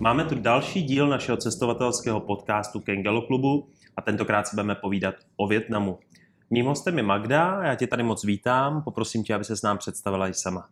Máme tu další díl našeho cestovatelského podcastu Kengelo klubu a tentokrát se budeme povídat o Větnamu. Mým hostem je Magda, já tě tady moc vítám, poprosím tě, aby se s nám představila i sama.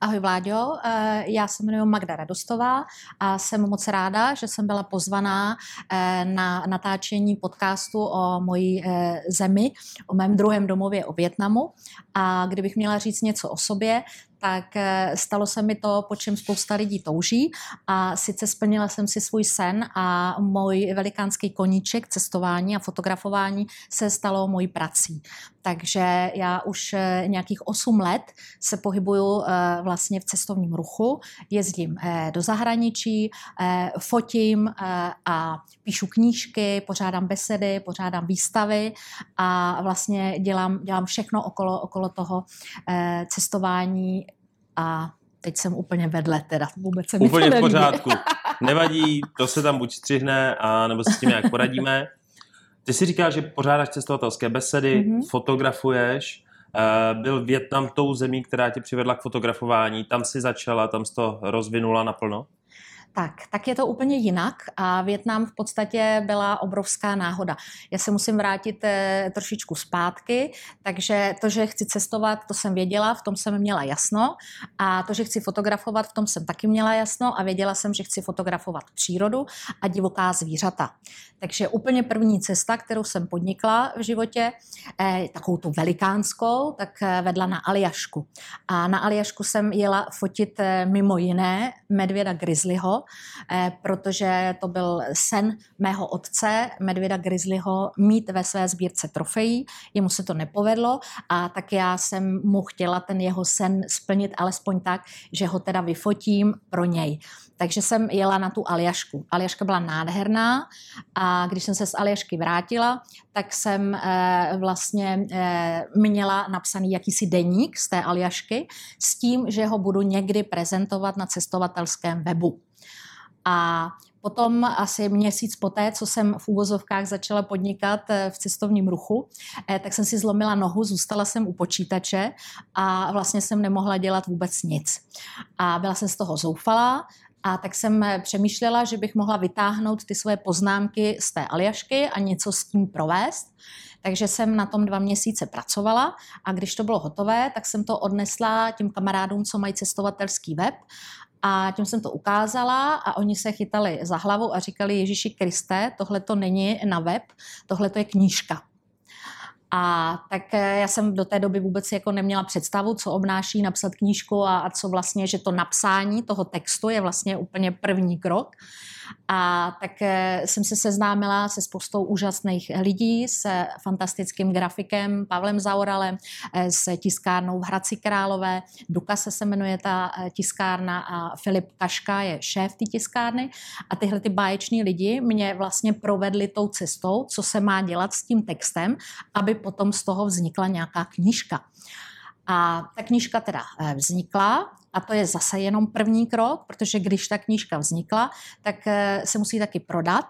Ahoj Vláďo, eh, já se jmenuji Magda Radostová a jsem moc ráda, že jsem byla pozvaná eh, na natáčení podcastu o mojí eh, zemi, o mém druhém domově, o Větnamu. A kdybych měla říct něco o sobě, tak eh, stalo se mi to, po čem spousta lidí touží a sice splnila jsem si svůj sen a můj velikánský koníček cestování a fotografování se stalo mojí prací. Takže já už eh, nějakých 8 let se pohybuju eh, vlastně v cestovním ruchu, jezdím do zahraničí, fotím a píšu knížky, pořádám besedy, pořádám výstavy a vlastně dělám, dělám všechno okolo, okolo toho cestování a teď jsem úplně vedle, teda vůbec se Úplně v pořádku. Nevadí, to se tam buď střihne, a nebo se s tím nějak poradíme. Ty si říkáš, že pořádáš cestovatelské besedy, mm-hmm. fotografuješ. Uh, byl Větnam tou zemí, která tě přivedla k fotografování. Tam si začala, tam jsi to rozvinula naplno? Tak, tak je to úplně jinak a Větnam v podstatě byla obrovská náhoda. Já se musím vrátit eh, trošičku zpátky, takže to, že chci cestovat, to jsem věděla, v tom jsem měla jasno a to, že chci fotografovat, v tom jsem taky měla jasno a věděla jsem, že chci fotografovat přírodu a divoká zvířata. Takže úplně první cesta, kterou jsem podnikla v životě, eh, takovou tu velikánskou, tak eh, vedla na Aljašku. A na Aljašku jsem jela fotit mimo jiné medvěda grizzlyho, protože to byl sen mého otce, medvěda Grizzlyho, mít ve své sbírce trofejí. Jemu se to nepovedlo a tak já jsem mu chtěla ten jeho sen splnit alespoň tak, že ho teda vyfotím pro něj. Takže jsem jela na tu Aljašku. Aljaška byla nádherná a když jsem se z Aljašky vrátila, tak jsem e, vlastně e, měla napsaný jakýsi deník z té Aljašky s tím, že ho budu někdy prezentovat na cestovatelském webu. A potom asi měsíc poté, co jsem v úvozovkách začala podnikat eh, v cestovním ruchu, eh, tak jsem si zlomila nohu, zůstala jsem u počítače a vlastně jsem nemohla dělat vůbec nic. A byla jsem z toho zoufalá, a tak jsem eh, přemýšlela, že bych mohla vytáhnout ty svoje poznámky z té Aljašky a něco s tím provést. Takže jsem na tom dva měsíce pracovala a když to bylo hotové, tak jsem to odnesla těm kamarádům, co mají cestovatelský web a tím jsem to ukázala a oni se chytali za hlavu a říkali, Ježíši Kriste, tohle to není na web, tohle to je knížka. A tak eh, já jsem do té doby vůbec jako neměla představu, co obnáší napsat knížku a, a co vlastně, že to napsání toho textu je vlastně úplně první krok. A tak eh, jsem se seznámila se spoustou úžasných lidí, s fantastickým grafikem Pavlem Zauralem, eh, s tiskárnou v Hradci Králové. Duka se jmenuje ta eh, tiskárna a Filip Kaška je šéf té tiskárny. A tyhle ty báječní lidi mě vlastně provedli tou cestou, co se má dělat s tím textem, aby potom z toho vznikla nějaká knížka. A ta knížka teda vznikla a to je zase jenom první krok, protože když ta knížka vznikla, tak eh, se musí taky prodat.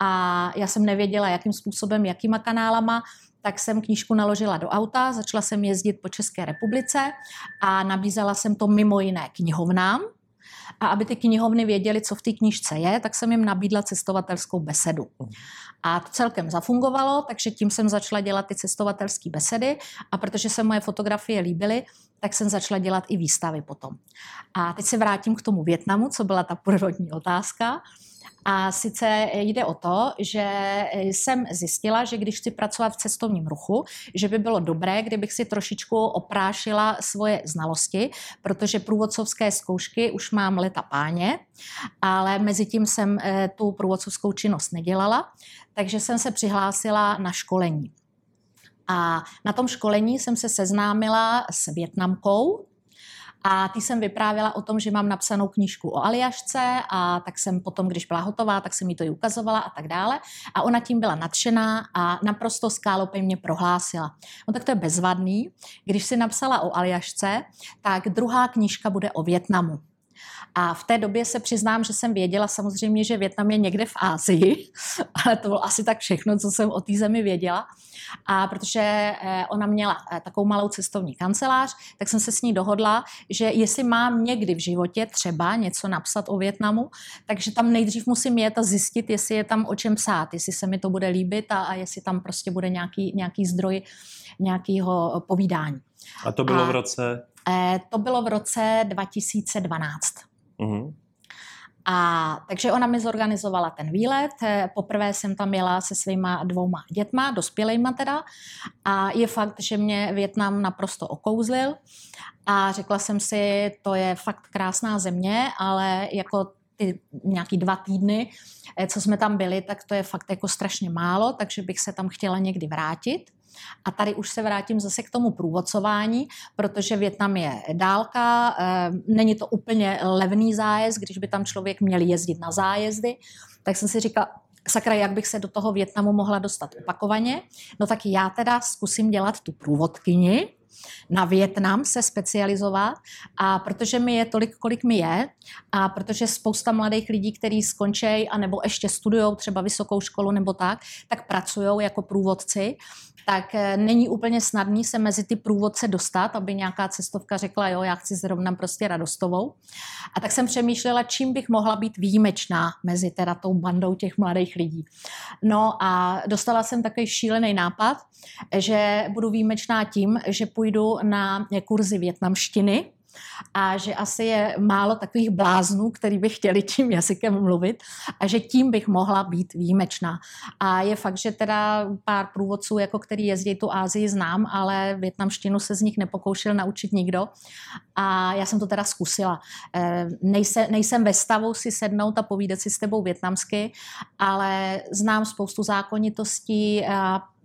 A já jsem nevěděla, jakým způsobem, jakýma kanálama, tak jsem knížku naložila do auta, začala jsem jezdit po České republice a nabízela jsem to mimo jiné knihovnám, a aby ty knihovny věděly, co v té knižce je, tak jsem jim nabídla cestovatelskou besedu. A to celkem zafungovalo, takže tím jsem začala dělat ty cestovatelské besedy a protože se moje fotografie líbily, tak jsem začala dělat i výstavy potom. A teď se vrátím k tomu Větnamu, co byla ta prvotní otázka. A sice jde o to, že jsem zjistila, že když chci pracovat v cestovním ruchu, že by bylo dobré, kdybych si trošičku oprášila svoje znalosti, protože průvodcovské zkoušky už mám leta páně, ale mezi tím jsem eh, tu průvodcovskou činnost nedělala, takže jsem se přihlásila na školení. A na tom školení jsem se seznámila s Větnamkou, a ty jsem vyprávěla o tom, že mám napsanou knížku o Aliašce a tak jsem potom, když byla hotová, tak jsem jí to i ukazovala a tak dále. A ona tím byla nadšená a naprosto skálopej mě prohlásila. No tak to je bezvadný. Když si napsala o Aliašce, tak druhá knížka bude o Větnamu. A v té době se přiznám, že jsem věděla samozřejmě, že Větnam je někde v Ázii, ale to bylo asi tak všechno, co jsem o té zemi věděla. A protože eh, ona měla eh, takovou malou cestovní kancelář, tak jsem se s ní dohodla, že jestli mám někdy v životě třeba něco napsat o Větnamu, takže tam nejdřív musím jet a zjistit, jestli je tam o čem psát, jestli se mi to bude líbit a, a jestli tam prostě bude nějaký, nějaký zdroj nějakého povídání. A to bylo a, v roce? Eh, to bylo v roce 2012. Uh-huh. A takže ona mi zorganizovala ten výlet. Eh, poprvé jsem tam jela se svýma dvouma dětma, dospělejma teda. A je fakt, že mě Větnam naprosto okouzlil. A řekla jsem si, to je fakt krásná země, ale jako ty nějaký dva týdny, eh, co jsme tam byli, tak to je fakt jako strašně málo, takže bych se tam chtěla někdy vrátit. A tady už se vrátím zase k tomu průvodcování, protože Větnam je dálka, eh, není to úplně levný zájezd, když by tam člověk měl jezdit na zájezdy, tak jsem si říkala, sakra, jak bych se do toho Větnamu mohla dostat opakovaně, no tak já teda zkusím dělat tu průvodkyni, na Větnam se specializovat a protože mi je tolik, kolik mi je a protože spousta mladých lidí, kteří skončí a nebo ještě studují třeba vysokou školu nebo tak, tak pracují jako průvodci, tak eh, není úplně snadný se mezi ty průvodce dostat, aby nějaká cestovka řekla, jo, já chci zrovna prostě radostovou. A tak jsem přemýšlela, čím bych mohla být výjimečná mezi teda tou bandou těch mladých lidí. No a dostala jsem takový šílený nápad, že budu výjimečná tím, že půjdu na kurzy větnamštiny, a že asi je málo takových bláznů, který by chtěli tím jazykem mluvit a že tím bych mohla být výjimečná. A je fakt, že teda pár průvodců, jako který jezdí tu Ázii, znám, ale větnamštinu se z nich nepokoušel naučit nikdo. A já jsem to teda zkusila. Eh, nejsem, nejsem ve stavu si sednout a povídat si s tebou větnamsky, ale znám spoustu zákonitostí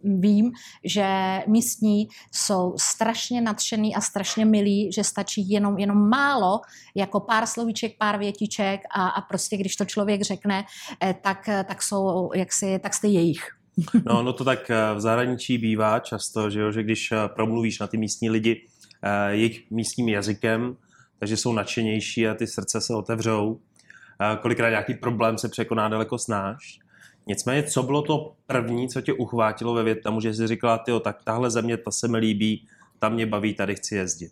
vím, že místní jsou strašně nadšený a strašně milí, že stačí jenom, jenom málo, jako pár slovíček, pár větiček a, a prostě když to člověk řekne, eh, tak, tak jsou, jak si, tak jste jejich. No, no to tak eh, v zahraničí bývá často, že, jo, že když eh, promluvíš na ty místní lidi jejich místním jazykem, takže jsou nadšenější a ty srdce se otevřou. Kolikrát nějaký problém se překoná daleko snáš. Nicméně, co bylo to první, co tě uchvátilo ve Větnamu, že jsi říkala, tyjo, tak tahle země, ta se mi líbí, tam mě baví, tady chci jezdit?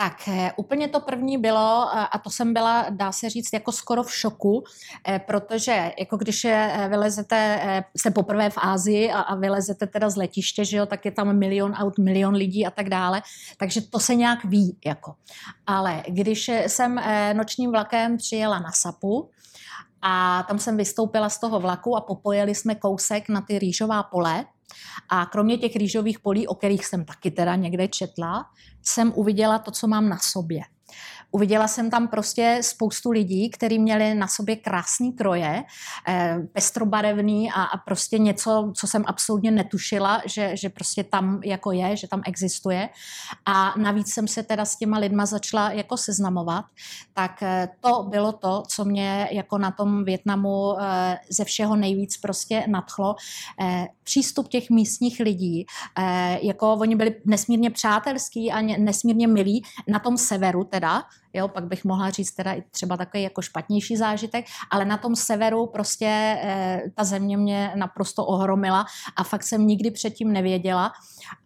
Tak eh, úplně to první bylo, eh, a to jsem byla, dá se říct, jako skoro v šoku, eh, protože jako když vylezete, jste poprvé v Ázii a, a vylezete teda z letiště, že jo, tak je tam milion aut, milion lidí a tak dále, takže to se nějak ví, jako. Ale když jsem nočním vlakem přijela na Sapu, a tam jsem vystoupila z toho vlaku a popojeli jsme kousek na ty rýžová pole. A kromě těch rýžových polí, o kterých jsem taky teda někde četla, jsem uviděla to, co mám na sobě. Uviděla jsem tam prostě spoustu lidí, kteří měli na sobě krásný kroje, eh, pestrobarevný a, a prostě něco, co jsem absolutně netušila, že, že prostě tam jako je, že tam existuje. A navíc jsem se teda s těma lidma začala jako seznamovat, tak eh, to bylo to, co mě jako na tom Větnamu eh, ze všeho nejvíc prostě nadchlo. Přístup těch místních lidí, jako oni byli nesmírně přátelský a nesmírně milí na tom severu teda, jo, pak bych mohla říct teda i třeba takový jako špatnější zážitek, ale na tom severu prostě e, ta země mě naprosto ohromila a fakt jsem nikdy předtím nevěděla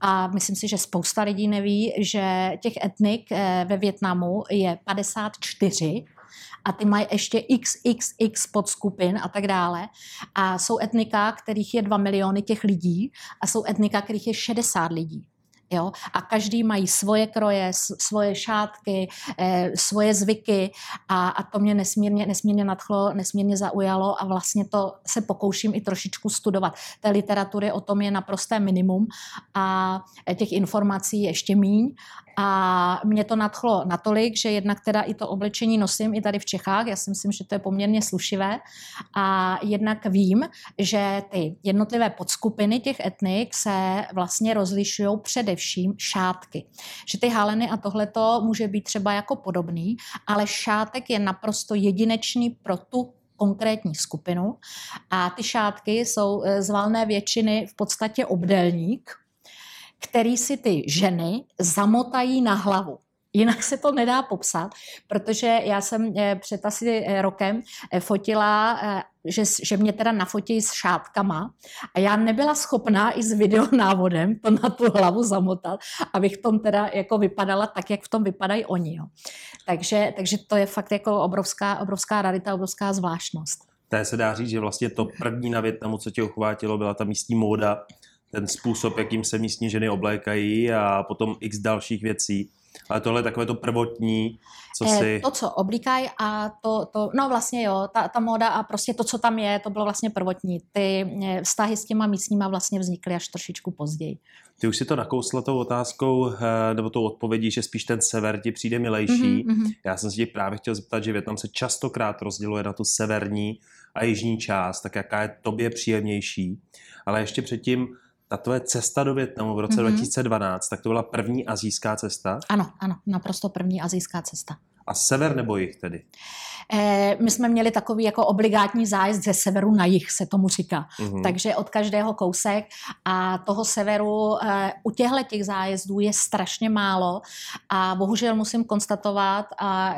a myslím si, že spousta lidí neví, že těch etnik e, ve Větnamu je 54 a ty mají ještě XXX podskupin a tak dále. A jsou etnika, kterých je 2 miliony těch lidí a jsou etnika, kterých je 60 lidí. Jo? A každý mají svoje kroje, svoje šátky, eh, svoje zvyky a, a to mě nesmírně, nesmírně nadchlo, nesmírně zaujalo a vlastně to se pokouším i trošičku studovat. Té literatury o tom je naprosté minimum a těch informací ještě míň a mě to nadchlo natolik, že jednak teda i to oblečení nosím i tady v Čechách, já si myslím, že to je poměrně slušivé. A jednak vím, že ty jednotlivé podskupiny těch etnik se vlastně rozlišují především šátky. Že ty haleny a tohleto může být třeba jako podobný, ale šátek je naprosto jedinečný pro tu konkrétní skupinu a ty šátky jsou z valné většiny v podstatě obdélník, který si ty ženy zamotají na hlavu. Jinak se to nedá popsat, protože já jsem eh, před asi eh, rokem eh, fotila, že, že mě teda nafotí s šátkama a já nebyla schopná i s videonávodem to na tu hlavu zamotat, abych tom teda jako vypadala tak, jak v tom vypadají oni. Jo. Takže, takže to je fakt jako obrovská, obrovská rarita, obrovská zvláštnost. Té se dá říct, že vlastně to první na Větnamu, co tě uchvátilo, byla ta místní móda, ten způsob, jakým se místní ženy oblékají a potom x dalších věcí. Ale tohle je takové to prvotní, co eh, si... To, co oblíkají a to, to, no vlastně jo, ta, ta moda a prostě to, co tam je, to bylo vlastně prvotní. Ty eh, vztahy s těma místníma vlastně vznikly až trošičku později. Ty už si to nakousla tou otázkou, eh, nebo tou odpovědí, že spíš ten sever ti přijde milejší. Mm-hmm. Já jsem si právě chtěl zeptat, že Větnam se častokrát rozděluje na tu severní a jižní část, tak jaká je tobě příjemnější. Ale ještě předtím, ta tvoje cesta do Větnamu v roce mm-hmm. 2012, tak to byla první azijská cesta? Ano, ano, naprosto první azijská cesta. A sever nebo jich tedy? Eh, my jsme měli takový jako obligátní zájezd ze severu na jih, se tomu říká. Mm-hmm. Takže od každého kousek a toho severu eh, u těchto těch zájezdů je strašně málo a bohužel musím konstatovat, a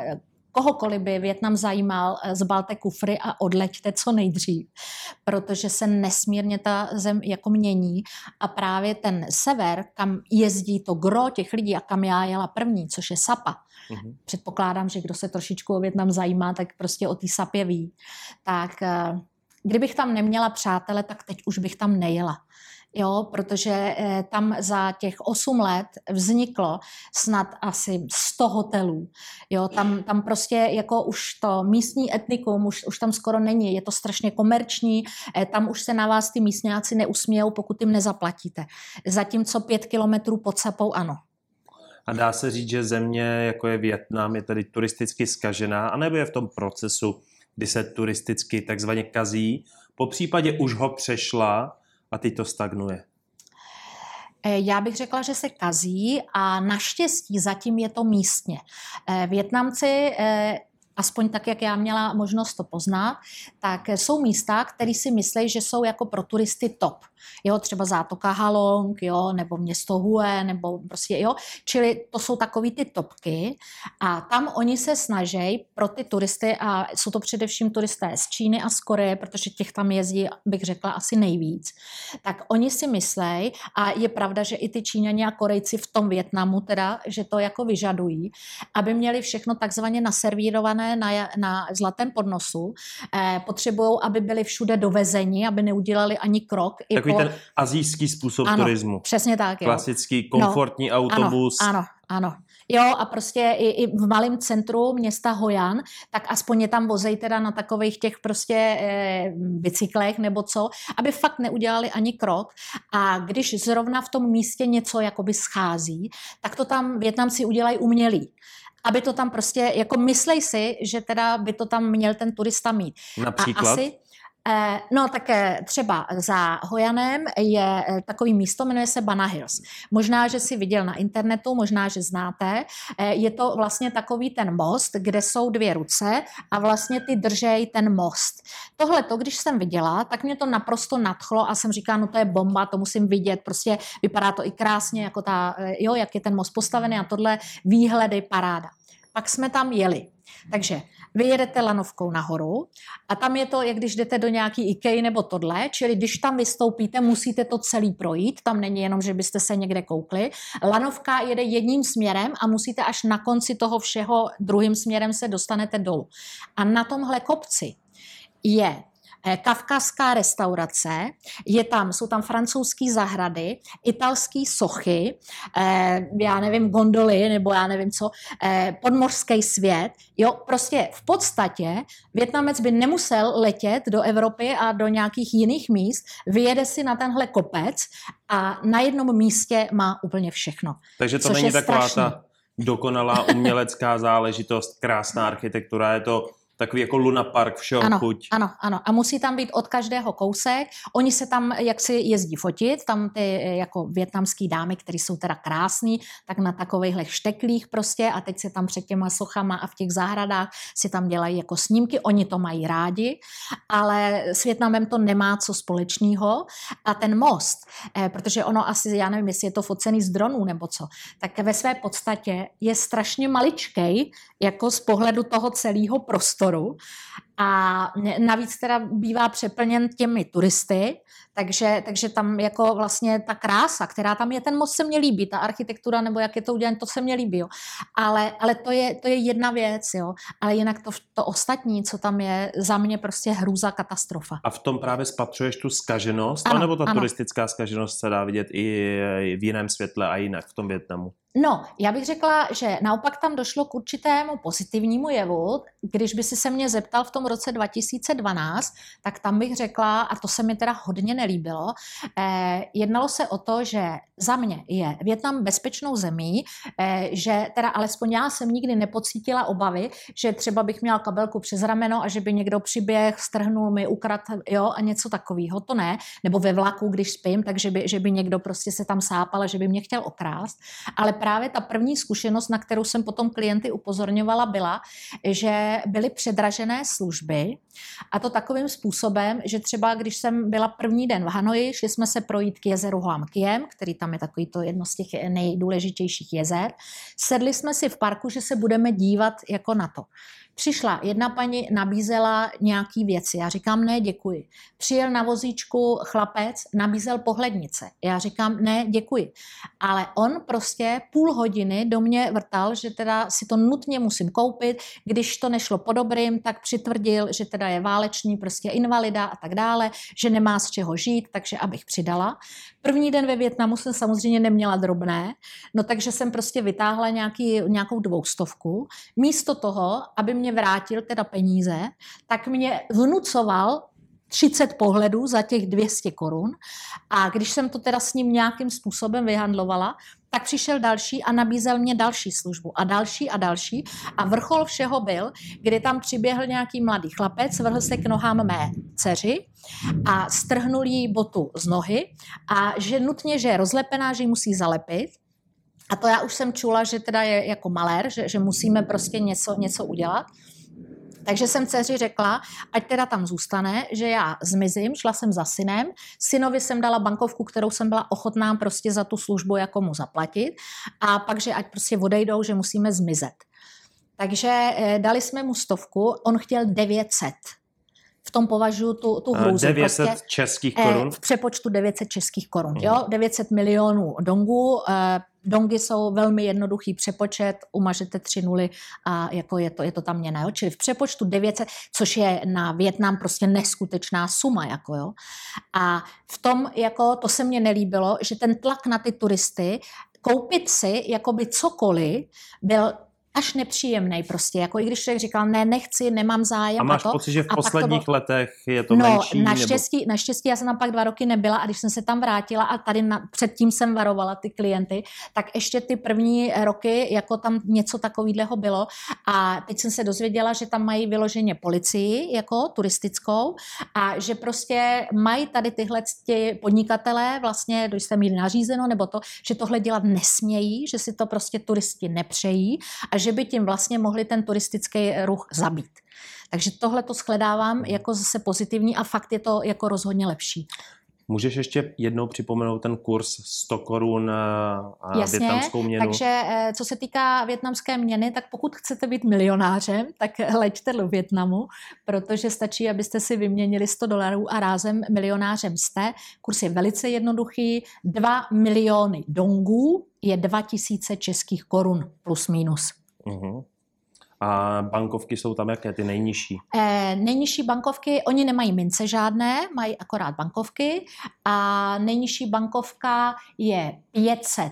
kohokoliv by Větnam zajímal, eh, zbalte kufry a odleďte co nejdřív, protože se nesmírně ta zem jako mění. A právě ten sever, kam jezdí to gro těch lidí a kam já jela první, což je Sapa, mm-hmm. předpokládám, že kdo se trošičku o Větnam zajímá, tak prostě o té Sapě ví, tak eh, kdybych tam neměla přátele, tak teď už bych tam nejela jo, protože eh, tam za těch 8 let vzniklo snad asi 100 hotelů. Jo, tam, tam prostě jako už to místní etnikum už, už tam skoro není, je to strašně komerční, eh, tam už se na vás ty místňáci neusmějou, pokud jim nezaplatíte. Zatímco pět kilometrů pod Sapou ano. A dá se říct, že země, jako je Větnam, je tady turisticky skažená, anebo je v tom procesu, kdy se turisticky takzvaně kazí, po případě už ho přešla a teď to stagnuje? Eh, já bych řekla, že se kazí a naštěstí zatím je to místně. Eh, Větnamci eh, aspoň tak, jak já měla možnost to poznat, tak jsou místa, které si myslí, že jsou jako pro turisty top jo, třeba zátoka Halong, jo, nebo město Hue, nebo prostě, jo, čili to jsou takový ty topky a tam oni se snaží pro ty turisty a jsou to především turisté z Číny a z Koreje, protože těch tam jezdí, bych řekla, asi nejvíc, tak oni si myslí a je pravda, že i ty Číňani a Korejci v tom Větnamu teda, že to jako vyžadují, aby měli všechno takzvaně naservírované na, na zlatém podnosu, eh, potřebují, aby byli všude dovezeni, aby neudělali ani krok. Takový ten azijský způsob ano, turismu. přesně tak. Jo. Klasický komfortní no, autobus. Ano, ano, ano. Jo, a prostě i, i v malém centru města Hojan, tak aspoň je tam vozej teda na takových těch prostě e, bicyklech nebo co, aby fakt neudělali ani krok. A když zrovna v tom místě něco jakoby schází, tak to tam Větnamci udělají umělý aby to tam prostě, jako myslej si, že teda by to tam měl ten turista mít. Například? A asi, no tak třeba za Hojanem je eh, takový místo, jmenuje se Bana Hills. Možná, že si viděl na internetu, možná, že znáte. Eh, je to vlastně takový ten most, kde jsou dvě ruce a vlastně ty držej ten most. Tohle to, když jsem viděla, tak mě to naprosto nadchlo a jsem říkala, no to je bomba, to musím vidět, prostě vypadá to i krásně, jako ta, jo, jak je ten most postavený a tohle výhledy paráda. Pak jsme tam jeli. Takže vy jedete lanovkou nahoru a tam je to, jak když jdete do nějaký IKEA nebo tohle, čili když tam vystoupíte, musíte to celý projít, tam není jenom, že byste se někde koukli. Lanovka jede jedním směrem a musíte až na konci toho všeho druhým směrem se dostanete dolů. A na tomhle kopci je kavkazská restaurace, je tam, jsou tam francouzské zahrady, italské sochy, eh, já nevím, gondoly, nebo já nevím co, eh, podmořský svět. Jo, prostě v podstatě Větnamec by nemusel letět do Evropy a do nějakých jiných míst, vyjede si na tenhle kopec a na jednom místě má úplně všechno. Takže to není taková strašný. ta dokonalá umělecká záležitost, krásná architektura, je to Takový jako Luna Park, všeho ano, chuť. Ano, ano. A musí tam být od každého kousek. Oni se tam jak si jezdí fotit, tam ty jako větnamský dámy, které jsou teda krásný, tak na takovýchhle šteklích prostě a teď se tam před těma sochama a v těch zahradách si tam dělají jako snímky. Oni to mají rádi, ale s Větnamem to nemá co společného. A ten most, eh, protože ono asi, já nevím, jestli je to focený z dronů nebo co, tak ve své podstatě je strašně maličkej, jako z pohledu toho celého prostoru. A navíc teda bývá přeplněn těmi turisty, takže, takže tam jako vlastně ta krása, která tam je, ten most se mě líbí, ta architektura nebo jak je to udělané, to se mě líbí. Jo. Ale, ale to, je, to je jedna věc, jo. ale jinak to, to ostatní, co tam je, za mě prostě hrůza katastrofa. A v tom právě spatřuješ tu skaženost, ano, anebo ta ano. turistická skaženost se dá vidět i v jiném světle a jinak v tom Větnamu? No, já bych řekla, že naopak tam došlo k určitému pozitivnímu jevu. Když by si se mě zeptal v tom roce 2012, tak tam bych řekla, a to se mi teda hodně nelíbilo, eh, jednalo se o to, že za mě je Větnam bezpečnou zemí, eh, že teda alespoň já jsem nikdy nepocítila obavy, že třeba bych měla kabelku přes rameno a že by někdo přiběh, strhnul mi, ukradl, jo, a něco takového, to ne. Nebo ve vlaku, když spím, takže by, že by někdo prostě se tam sápal a že by mě chtěl okrást. Ale právě ta první zkušenost, na kterou jsem potom klienty upozorňovala, byla, že byly předražené služby a to takovým způsobem, že třeba když jsem byla první den v Hanoji, šli jsme se projít k jezeru Hoam Kiem, který tam je takový to jedno z těch nejdůležitějších jezer. Sedli jsme si v parku, že se budeme dívat jako na to. Přišla jedna paní, nabízela nějaký věci. Já říkám, ne, děkuji. Přijel na vozíčku chlapec, nabízel pohlednice. Já říkám, ne, děkuji. Ale on prostě půl hodiny do mě vrtal, že teda si to nutně musím koupit. Když to nešlo po dobrým, tak přitvrdil, že teda je válečný, prostě invalida a tak dále, že nemá z čeho žít, takže abych přidala. První den ve Větnamu jsem samozřejmě neměla drobné, no takže jsem prostě vytáhla nějaký, nějakou dvoustovku. Místo toho, aby mě vrátil teda peníze, tak mě vnucoval 30 pohledů za těch 200 korun. A když jsem to teda s ním nějakým způsobem vyhandlovala, tak přišel další a nabízel mě další službu a další a další. A vrchol všeho byl, kdy tam přiběhl nějaký mladý chlapec, vrhl se k nohám mé dceři a strhnul jí botu z nohy a že nutně, že je rozlepená, že ji musí zalepit. A to já už jsem čula, že teda je jako malér, že, že musíme prostě něco, něco udělat. Takže jsem dceři řekla, ať teda tam zůstane, že já zmizím, šla jsem za synem, synovi jsem dala bankovku, kterou jsem byla ochotná prostě za tu službu jako mu zaplatit. A pak, že ať prostě odejdou, že musíme zmizet. Takže eh, dali jsme mu stovku, on chtěl 900 v tom považuji tu, tu hrůzu. 900 prostě, českých korun? V přepočtu 900 českých korun. Mm. Jo? 900 milionů dongů. Eh, dongy jsou velmi jednoduchý přepočet, umažete tři nuly a jako je to, je to tam měna. Jo? Čili v přepočtu 900, což je na Větnam prostě neskutečná suma. Jako, jo? A v tom, jako, to se mně nelíbilo, že ten tlak na ty turisty koupit si jakoby cokoliv byl až nepříjemný prostě, jako i když člověk říkal, ne, nechci, nemám zájem. A máš a to, pocit, že v posledních to letech je to no, menší? Naštěstí, nebo... naštěstí já jsem tam pak dva roky nebyla a když jsem se tam vrátila a tady na, předtím jsem varovala ty klienty, tak ještě ty první roky, jako tam něco takového bylo a teď jsem se dozvěděla, že tam mají vyloženě policii, jako turistickou a že prostě mají tady tyhle ty podnikatelé vlastně, když jste měli nařízeno, nebo to, že tohle dělat nesmějí, že si to prostě turisti nepřejí a že by tím vlastně mohli ten turistický ruch zabít. Takže tohle to shledávám jako zase pozitivní a fakt je to jako rozhodně lepší. Můžeš ještě jednou připomenout ten kurz 100 korun a Jasně, větnamskou měnu? takže eh, co se týká větnamské měny, tak pokud chcete být milionářem, tak leďte do Větnamu, protože stačí, abyste si vyměnili 100 dolarů a rázem milionářem jste. Kurz je velice jednoduchý, 2 miliony dongů je 2000 českých korun plus minus. Uh-huh. A bankovky jsou tam jaké, ty nejnižší? Eh, nejnižší bankovky, oni nemají mince žádné, mají akorát bankovky a nejnižší bankovka je 500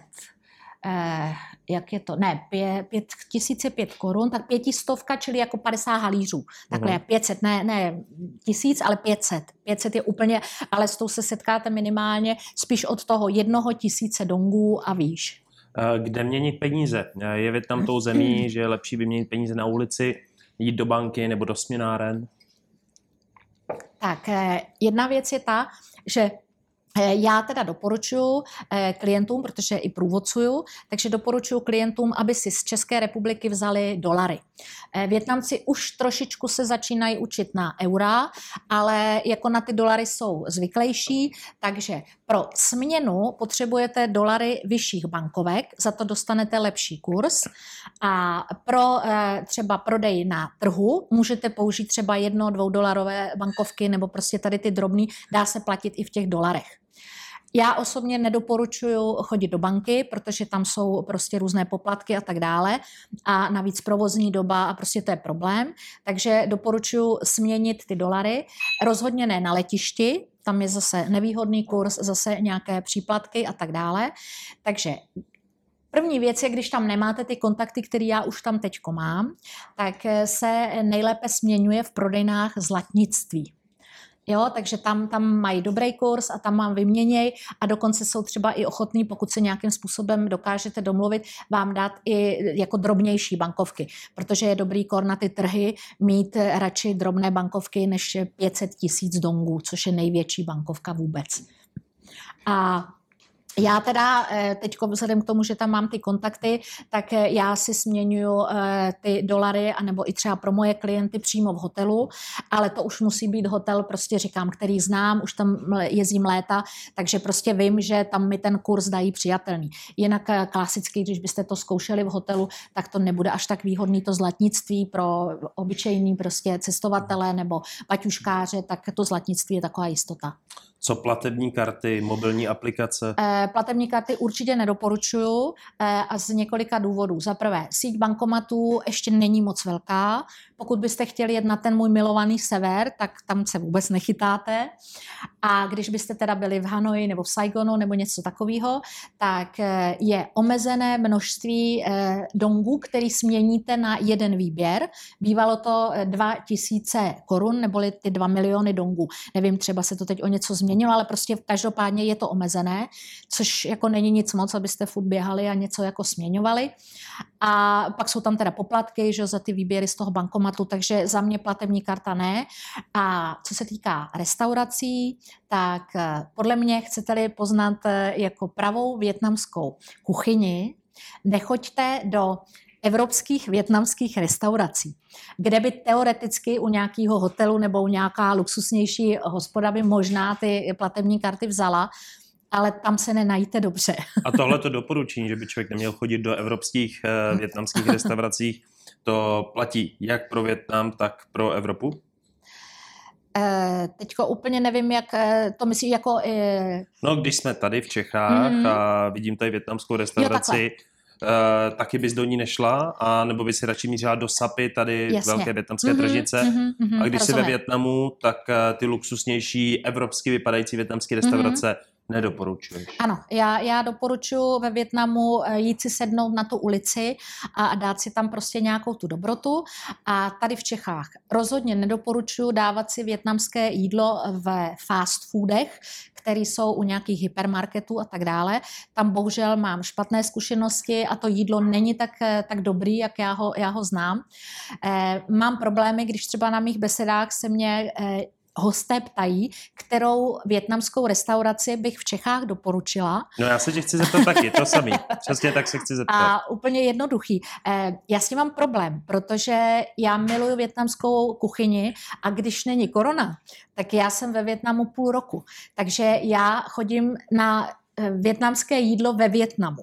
eh, jak je to, ne, pě, pět, tisíce pět korun, tak pětistovka, čili jako 50 halířů. Takhle je 500, ne, ne tisíc, ale 500. 500 je úplně, ale s tou se setkáte minimálně spíš od toho jednoho tisíce dongů a výš. Eh, kde měnit peníze. Je Větnam tou zemí, že je lepší vyměnit peníze na ulici. jít do banky nebo do směnáren? Tak jedna věc je ta, že Eh, já teda doporučuji eh, klientům, protože i průvodcuju, takže doporučuji klientům, aby si z České republiky vzali dolary. Eh, Větnamci už trošičku se začínají učit na eura, ale jako na ty dolary jsou zvyklejší, takže pro směnu potřebujete dolary vyšších bankovek, za to dostanete lepší kurz a pro třeba prodej na trhu můžete použít třeba jedno, dvou dolarové bankovky nebo prostě tady ty drobný, dá se platit i v těch dolarech. Já osobně nedoporučuju chodit do banky, protože tam jsou prostě různé poplatky a tak dále a navíc provozní doba a prostě to je problém. Takže doporučuji směnit ty dolary. Rozhodně ne na letišti, tam je zase nevýhodný kurz, zase nějaké příplatky a tak dále. Takže První věc je, když tam nemáte ty kontakty, které já už tam teďko mám, tak se nejlépe směňuje v prodejnách zlatnictví. Jo, takže tam, tam mají dobrý kurz a tam mám vyměněj a dokonce jsou třeba i ochotní, pokud se nějakým způsobem dokážete domluvit, vám dát i jako drobnější bankovky, protože je dobrý kor na ty trhy mít radši drobné bankovky než 500 tisíc dongů, což je největší bankovka vůbec. A já teda eh, teď vzhledem k tomu, že tam mám ty kontakty, tak eh, já si směňuju eh, ty dolary, anebo i třeba pro moje klienty přímo v hotelu, ale to už musí být hotel, prostě říkám, který znám, už tam jezdím léta, takže prostě vím, že tam mi ten kurz dají přijatelný. Jinak klasicky, když byste to zkoušeli v hotelu, tak to nebude až tak výhodný to zlatnictví pro obyčejný prostě cestovatele nebo paťuškáře, tak to zlatnictví je taková jistota. Co platební karty, mobilní aplikace? Eh, platební karty určitě nedoporučuju eh, a z několika důvodů. Za prvé, síť bankomatů ještě není moc velká. Pokud byste chtěli jet na ten můj milovaný sever, tak tam se vůbec nechytáte. A když byste teda byli v Hanoji nebo v Saigonu nebo něco takového, tak eh, je omezené množství eh, dongů, který směníte na jeden výběr. Bývalo to 2000 eh, korun, neboli ty 2 miliony dongů. Nevím, třeba se to teď o něco změnilo, ale prostě každopádně je to omezené, což jako není nic moc, abyste furt běhali a něco jako směňovali. A pak jsou tam teda poplatky, že za ty výběry z toho bankomatu, takže za mě platební karta ne. A co se týká restaurací, tak eh, podle mě chcete-li poznat eh, jako pravou větnamskou kuchyni, nechoďte do evropských větnamských restaurací, kde by teoreticky u nějakého hotelu nebo u nějaká luxusnější hospoda by možná ty platební karty vzala, ale tam se nenajíte dobře. A tohle to doporučení, že by člověk neměl chodit do evropských uh, větnamských restauracích, to platí jak pro Větnam, tak pro Evropu? Eh, teďko úplně nevím, jak eh, to myslí jako... No, když jsme tady v Čechách mm. a vidím tady větnamskou restauraci, jo, uh, taky bys do ní nešla, a nebo by si radši mířila do Sapy, tady Jasně. velké větnamské mm-hmm, tržnice. Mm-hmm, a když jsi ve Větnamu, tak uh, ty luxusnější, evropsky vypadající větnamské restaurace mm-hmm Nedoporučuješ. Ano, já, já doporučuji ve Větnamu eh, jít si sednout na tu ulici a dát si tam prostě nějakou tu dobrotu. A tady v Čechách rozhodně nedoporučuji dávat si větnamské jídlo ve fast foodech, které jsou u nějakých hypermarketů a tak dále. Tam bohužel mám špatné zkušenosti a to jídlo není tak, eh, tak dobrý, jak já ho, já ho znám. Eh, mám problémy, když třeba na mých besedách se mě hosté ptají, kterou větnamskou restauraci bych v Čechách doporučila. No já se tě chci zeptat taky, to samý. Přesně tak se chci zeptat. A úplně jednoduchý. Eh, já s tím mám problém, protože já miluju větnamskou kuchyni a když není korona, tak já jsem ve Větnamu půl roku. Takže já chodím na větnamské jídlo ve Větnamu.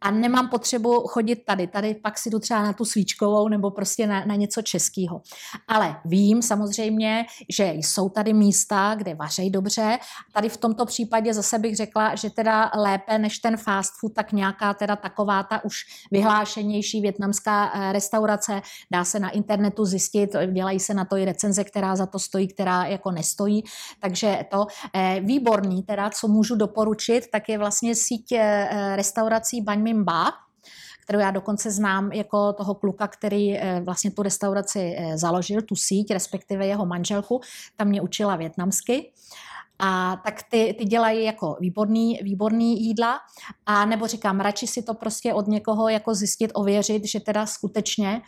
A nemám potřebu chodit tady. Tady pak si jdu třeba na tu svíčkovou nebo prostě na, na něco českého. Ale vím samozřejmě, že jsou tady místa, kde vařejí dobře. Tady v tomto případě zase bych řekla, že teda lépe než ten fast food, tak nějaká teda taková ta už vyhlášenější větnamská eh, restaurace. Dá se na internetu zjistit, dělají se na to i recenze, která za to stojí, která jako nestojí. Takže to eh, výborný teda, co můžu doporučit, tak tak je vlastně síť eh, restaurací Baň Ba, kterou já dokonce znám jako toho kluka, který eh, vlastně tu restauraci eh, založil, tu síť, respektive jeho manželku, tam mě učila větnamsky. A tak ty, ty dělají jako výborný, výborný jídla. A nebo říkám, radši si to prostě od někoho jako zjistit, ověřit, že teda skutečně,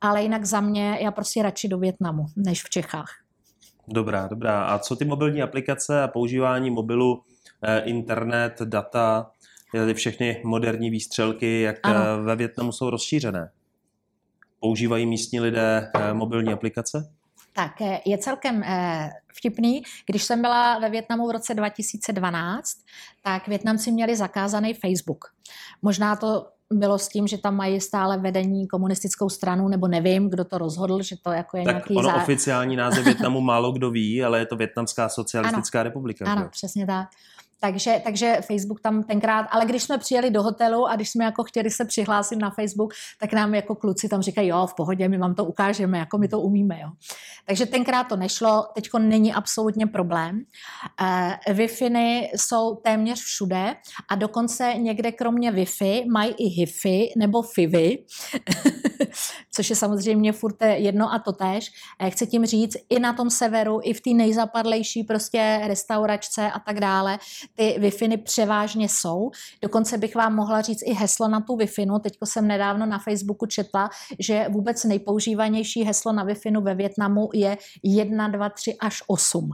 ale jinak za mě já prostě radši do Větnamu, než v Čechách. Dobrá, dobrá. A co ty mobilní aplikace a používání mobilu, internet, data, všechny moderní výstřelky, jak ano. Eh, ve Větnamu jsou rozšířené? Používají místní lidé eh, mobilní aplikace? Tak je celkem vtipný. Když jsem byla ve Větnamu v roce 2012, tak Větnamci měli zakázaný Facebook. Možná to bylo s tím, že tam mají stále vedení komunistickou stranu, nebo nevím, kdo to rozhodl, že to jako je tak nějaký... ono zá... oficiální název Větnamu málo kdo ví, ale je to Větnamská socialistická ano, republika. Ano, že? přesně tak. Takže, takže Facebook tam tenkrát, ale když jsme přijeli do hotelu a když jsme jako chtěli se přihlásit na Facebook, tak nám jako kluci tam říkají, jo, v pohodě, my vám to ukážeme, jako my to umíme, jo. Takže tenkrát to nešlo, teďko není absolutně problém. Uh, Wi-Fi jsou téměř všude a dokonce někde kromě Wi-Fi mají i HIFI nebo FIVI, což je samozřejmě furt jedno a to tež. Eh, chci tím říct, i na tom severu, i v té nejzapadlejší prostě restauračce a tak dále, ty wi převážně jsou. Dokonce bych vám mohla říct i heslo na tu wi Teďko jsem nedávno na Facebooku četla, že vůbec nejpoužívanější heslo na wi ve Větnamu je 1, 2, 3 až 8.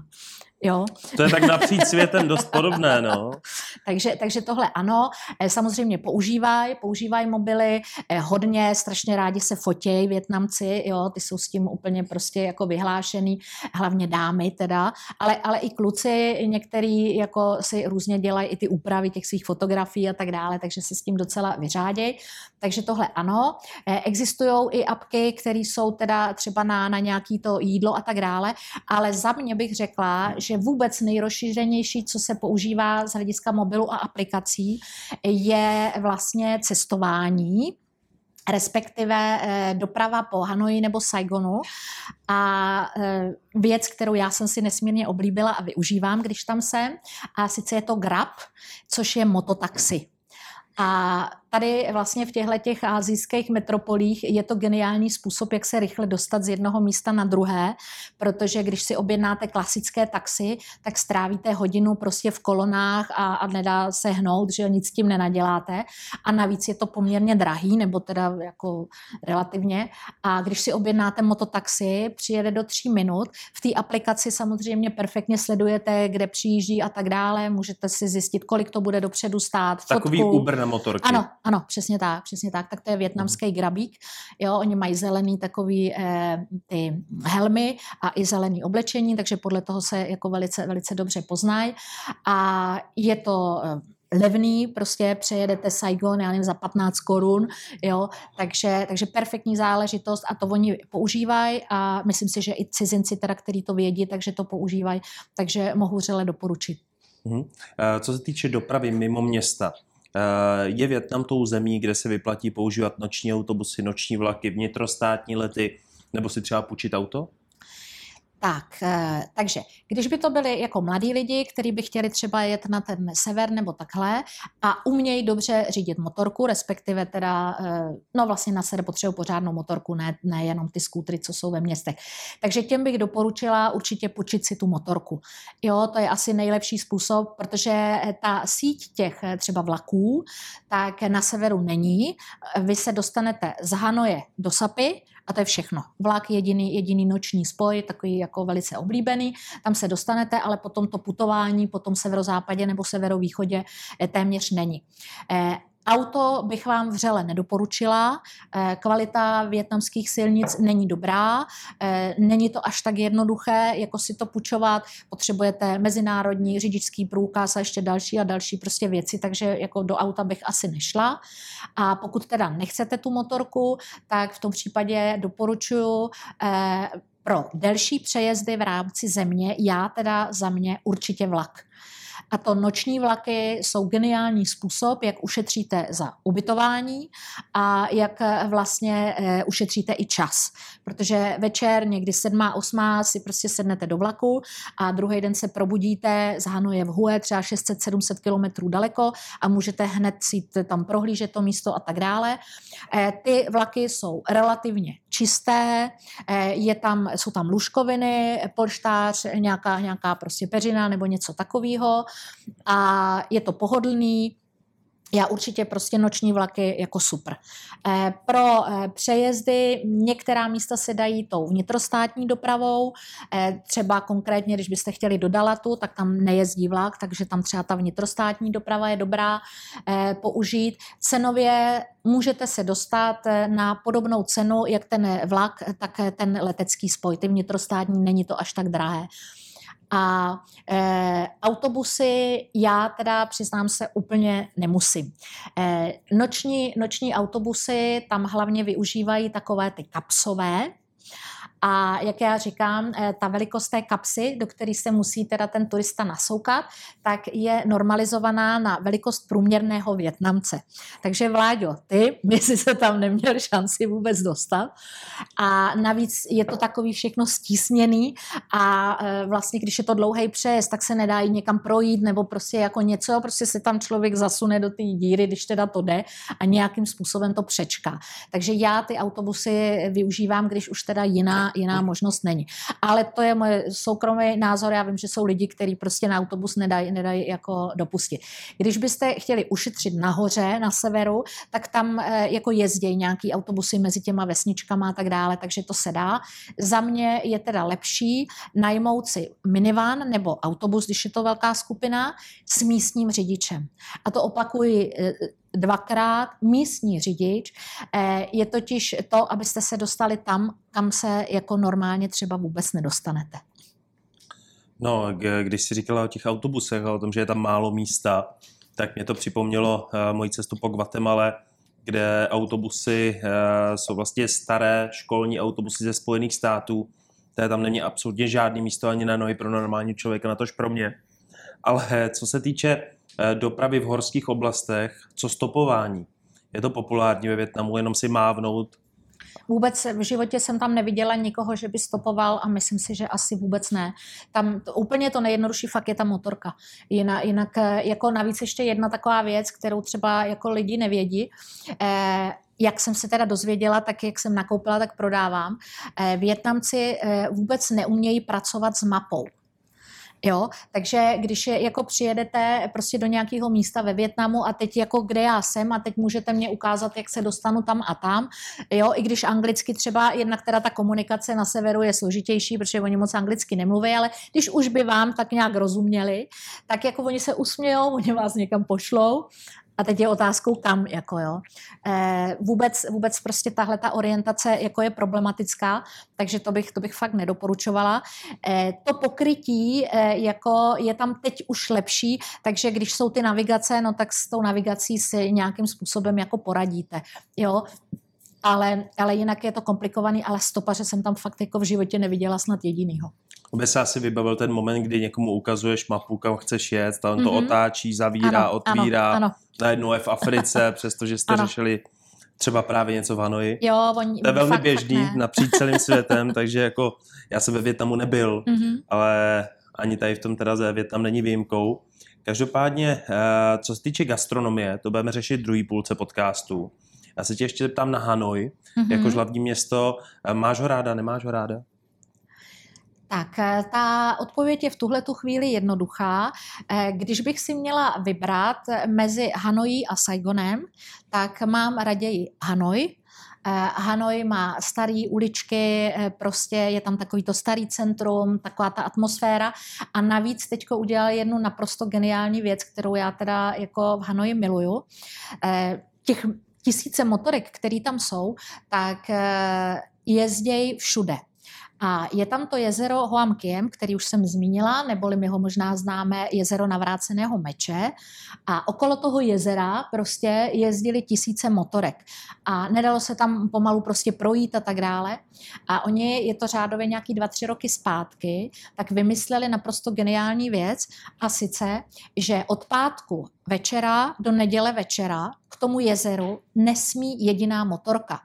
Jo. To je tak napříč světem dost podobné, no. takže, takže tohle ano, eh, samozřejmě používají, používají mobily, eh, hodně, strašně rádi se fotějí Větnamci, jo, ty jsou s tím úplně prostě jako vyhlášený, hlavně dámy teda, ale, ale i kluci některý jako si různě dělají i ty úpravy těch svých fotografií a tak dále, takže se s tím docela vyřádějí. Takže tohle ano. Eh, Existují i apky, které jsou teda třeba na, na nějaký to jídlo a tak dále, ale za mě bych řekla, že vůbec nejrozšířenější, co se používá z hlediska mobilu a aplikací, je vlastně cestování respektive eh, doprava po Hanoji nebo Saigonu. A eh, věc, kterou já jsem si nesmírně oblíbila a využívám, když tam jsem, a sice je to Grab, což je mototaxi. A tady vlastně v těchto těch azijských metropolích je to geniální způsob, jak se rychle dostat z jednoho místa na druhé, protože když si objednáte klasické taxi, tak strávíte hodinu prostě v kolonách a, a nedá se hnout, že nic s tím nenaděláte. A navíc je to poměrně drahý, nebo teda jako relativně. A když si objednáte mototaxi, přijede do tří minut. V té aplikaci samozřejmě perfektně sledujete, kde přijíždí a tak dále. Můžete si zjistit, kolik to bude dopředu stát. Takový fotku. Uber na motorky. Ano, ano, přesně tak, přesně tak. Tak to je větnamský mhm. grabík. Jo, oni mají zelený takový eh, ty helmy a i zelený oblečení, takže podle toho se jako velice, velice dobře poznají. A je to eh, levný, prostě přejedete Saigon, já nevím, za 15 korun, jo, takže, takže perfektní záležitost a to oni používají a myslím si, že i cizinci teda, který to vědí, takže to používají, takže mohu řele doporučit. Eh, co se týče dopravy mimo města, je Větnam tou zemí, kde se vyplatí používat noční autobusy, noční vlaky, vnitrostátní lety, nebo si třeba půjčit auto? Tak, eh, takže když by to byli jako mladí lidi, kteří by chtěli třeba jet na ten sever nebo takhle a umějí dobře řídit motorku, respektive teda, eh, no vlastně na sebe potřebují pořádnou motorku, ne, ne jenom ty skútry, co jsou ve městech. Takže těm bych doporučila určitě počít si tu motorku. Jo, to je asi nejlepší způsob, protože ta síť těch eh, třeba vlaků, tak na severu není. Vy se dostanete z Hanoje do Sapy, a to je všechno. Vlak jediný, jediný noční spoj, takový jako velice oblíbený, tam se dostanete, ale potom to putování po tom severozápadě nebo severovýchodě eh, téměř není. Auto bych vám vřele nedoporučila. Eh, kvalita větnamských silnic není dobrá, eh, není to až tak jednoduché, jako si to půjčovat. Potřebujete mezinárodní řidičský průkaz a ještě další a další prostě věci, takže jako do auta bych asi nešla. A pokud teda nechcete tu motorku, tak v tom případě doporučuji eh, pro delší přejezdy v rámci země, já teda za mě určitě vlak. A to noční vlaky jsou geniální způsob, jak ušetříte za ubytování a jak vlastně eh, ušetříte i čas. Protože večer někdy 7. 8. si prostě sednete do vlaku a druhý den se probudíte z Hanoje v Hue, třeba 600-700 kilometrů daleko a můžete hned si tam prohlížet to místo a tak dále. Eh, ty vlaky jsou relativně čisté, eh, je tam, jsou tam lůžkoviny, polštář, nějaká, nějaká prostě peřina nebo něco takového a je to pohodlný, já určitě prostě noční vlaky jako super. Eh, pro eh, přejezdy některá místa se dají tou vnitrostátní dopravou, eh, třeba konkrétně, když byste chtěli do Dalatu, tak tam nejezdí vlak, takže tam třeba ta vnitrostátní doprava je dobrá použít. Cenově můžete se dostat na podobnou cenu, jak ten vlak, tak ten letecký spoj. Ty vnitrostátní není to až tak drahé. A e, autobusy já teda přiznám se úplně nemusím. E, noční, noční autobusy tam hlavně využívají takové ty kapsové, a jak já říkám, eh, ta velikost té kapsy, do které se musí teda ten turista nasoukat, tak je normalizovaná na velikost průměrného Větnamce. Takže Vláďo, ty by si se tam neměl šanci vůbec dostat. A navíc je to takový všechno stísněný a eh, vlastně, když je to dlouhý přejezd, tak se nedá jít někam projít nebo prostě jako něco, prostě se tam člověk zasune do té díry, když teda to jde a nějakým způsobem to přečká. Takže já ty autobusy využívám, když už teda jiná jiná možnost není. Ale to je moje soukromý názor. Já vím, že jsou lidi, kteří prostě na autobus nedají, nedají jako dopustit. Když byste chtěli ušetřit nahoře, na severu, tak tam eh, jako jezdí nějaký autobusy mezi těma vesničkama a tak dále, takže to se dá. Za mě je teda lepší najmout si minivan nebo autobus, když je to velká skupina, s místním řidičem. A to opakuji eh, dvakrát místní řidič. Eh, je totiž to, abyste se dostali tam, kam se jako normálně třeba vůbec nedostanete. No, když si říkala o těch autobusech a o tom, že je tam málo místa, tak mě to připomnělo uh, moji cestu po Guatemala, kde autobusy uh, jsou vlastně staré školní autobusy ze Spojených států, které tam není absolutně žádný místo ani na nohy pro normální člověka, na tož pro mě. Ale co se týče Eh, dopravy v horských oblastech, co stopování. Je to populární ve Větnamu, jenom si mávnout. Vůbec v životě jsem tam neviděla nikoho, že by stopoval a myslím si, že asi vůbec ne. Tam to, úplně to nejjednodušší fakt je ta motorka. Jinak, jinak eh, jako navíc ještě jedna taková věc, kterou třeba jako lidi nevědí, eh, jak jsem se teda dozvěděla, tak jak jsem nakoupila, tak prodávám. Eh, Větnamci eh, vůbec neumějí pracovat s mapou. Jo, takže když je, jako přijedete prostě do nějakého místa ve Větnamu a teď jako kde já jsem a teď můžete mě ukázat, jak se dostanu tam a tam, jo, i když anglicky třeba, jednak teda ta komunikace na severu je složitější, protože oni moc anglicky nemluví, ale když už by vám tak nějak rozuměli, tak jako oni se usmějou, oni vás někam pošlou a teď je otázkou kam, jako jo. E, vůbec, vůbec prostě tahle ta orientace jako je problematická, takže to bych, to bych fakt nedoporučovala. E, to pokrytí e, jako je tam teď už lepší, takže když jsou ty navigace, no tak s tou navigací si nějakým způsobem jako poradíte, jo ale, ale jinak je to komplikovaný, ale stopaře jsem tam fakt jako v životě neviděla snad jedinýho. Aby se asi vybavil ten moment, kdy někomu ukazuješ mapu, kam chceš jet, tam mm-hmm. to mhm. otáčí, zavírá, ano, otvírá, ano, ano. najednou je v Africe, přestože jste ano. řešili třeba právě něco v Hanoji. Jo, oni, to je velmi fakt, běžný fakt napříč celým světem, takže jako já jsem ve Větnamu nebyl, mm-hmm. ale ani tady v tom teda ze Větnam není výjimkou. Každopádně, eh, co se týče gastronomie, to budeme řešit druhý půlce podcastu. Já se tě ještě zeptám na Hanoj, mm-hmm. jakož hlavní město. Eh, máš ho ráda, nemáš ho ráda? Tak eh, ta odpověď je v tuhle tu chvíli jednoduchá. Eh, když bych si měla vybrat mezi Hanojí a Saigonem, tak mám raději Hanoj, Hanoj má staré uličky, prostě je tam takový to starý centrum, taková ta atmosféra a navíc teďko udělal jednu naprosto geniální věc, kterou já teda jako v Hanoji miluju. Těch tisíce motorek, které tam jsou, tak eh, jezdějí všude. A je tam to jezero Hoam Kiem, který už jsem zmínila, neboli my ho možná známe, jezero navráceného meče. A okolo toho jezera prostě jezdili tisíce motorek. A nedalo se tam pomalu prostě projít a tak dále. A oni, je to řádově nějaký dva, tři roky zpátky, tak vymysleli naprosto geniální věc a sice, že od pátku večera do neděle večera k tomu jezeru nesmí jediná motorka.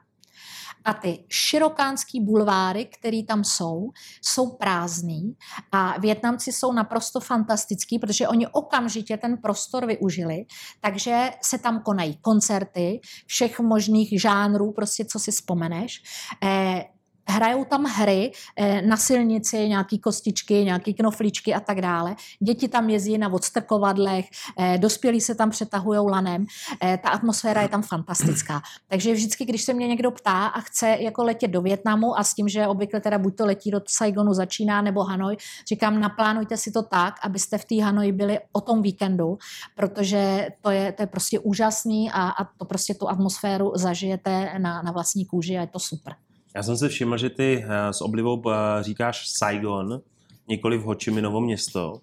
A ty širokánský bulváry, které tam jsou, jsou prázdný a Větnamci jsou naprosto fantastický, protože oni okamžitě ten prostor využili, takže se tam konají koncerty všech možných žánrů, prostě co si vzpomeneš. Eh, hrajou tam hry eh, na silnici, nějaký kostičky, nějaký knoflíčky a tak dále. Děti tam jezdí na odstrkovadlech, eh, dospělí se tam přetahují lanem. Eh, ta atmosféra je tam fantastická. Takže vždycky, když se mě někdo ptá a chce jako letět do Větnamu a s tím, že obvykle teda buď to letí do Saigonu začíná nebo Hanoj, říkám, naplánujte si to tak, abyste v té Hanoji byli o tom víkendu, protože to je, to je prostě úžasný a, a to prostě tu atmosféru zažijete na, na vlastní kůži a je to super. Já jsem si všiml, že ty eh, s oblivou eh, říkáš Saigon, nikoli v Ho Chi Minovo město.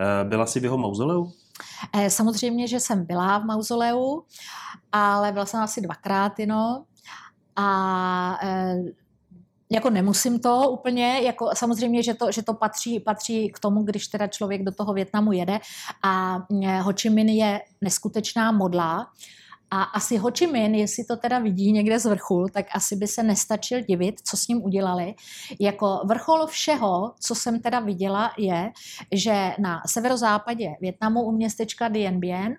Eh, byla jsi v jeho mauzoleu? Samozřejmě, že jsem byla v mauzoleu, ale byla jsem asi dvakrát jenom. A jako nemusím to úplně, jako samozřejmě, že to, že to patří, patří k tomu, když teda člověk do toho Větnamu jede a Ho Chi Minh je neskutečná modla, a asi Ho Chi Minh, jestli to teda vidí někde z vrchu, tak asi by se nestačil divit, co s ním udělali. Jako vrchol všeho, co jsem teda viděla, je, že na severozápadě Větnamu u městečka Dien Bien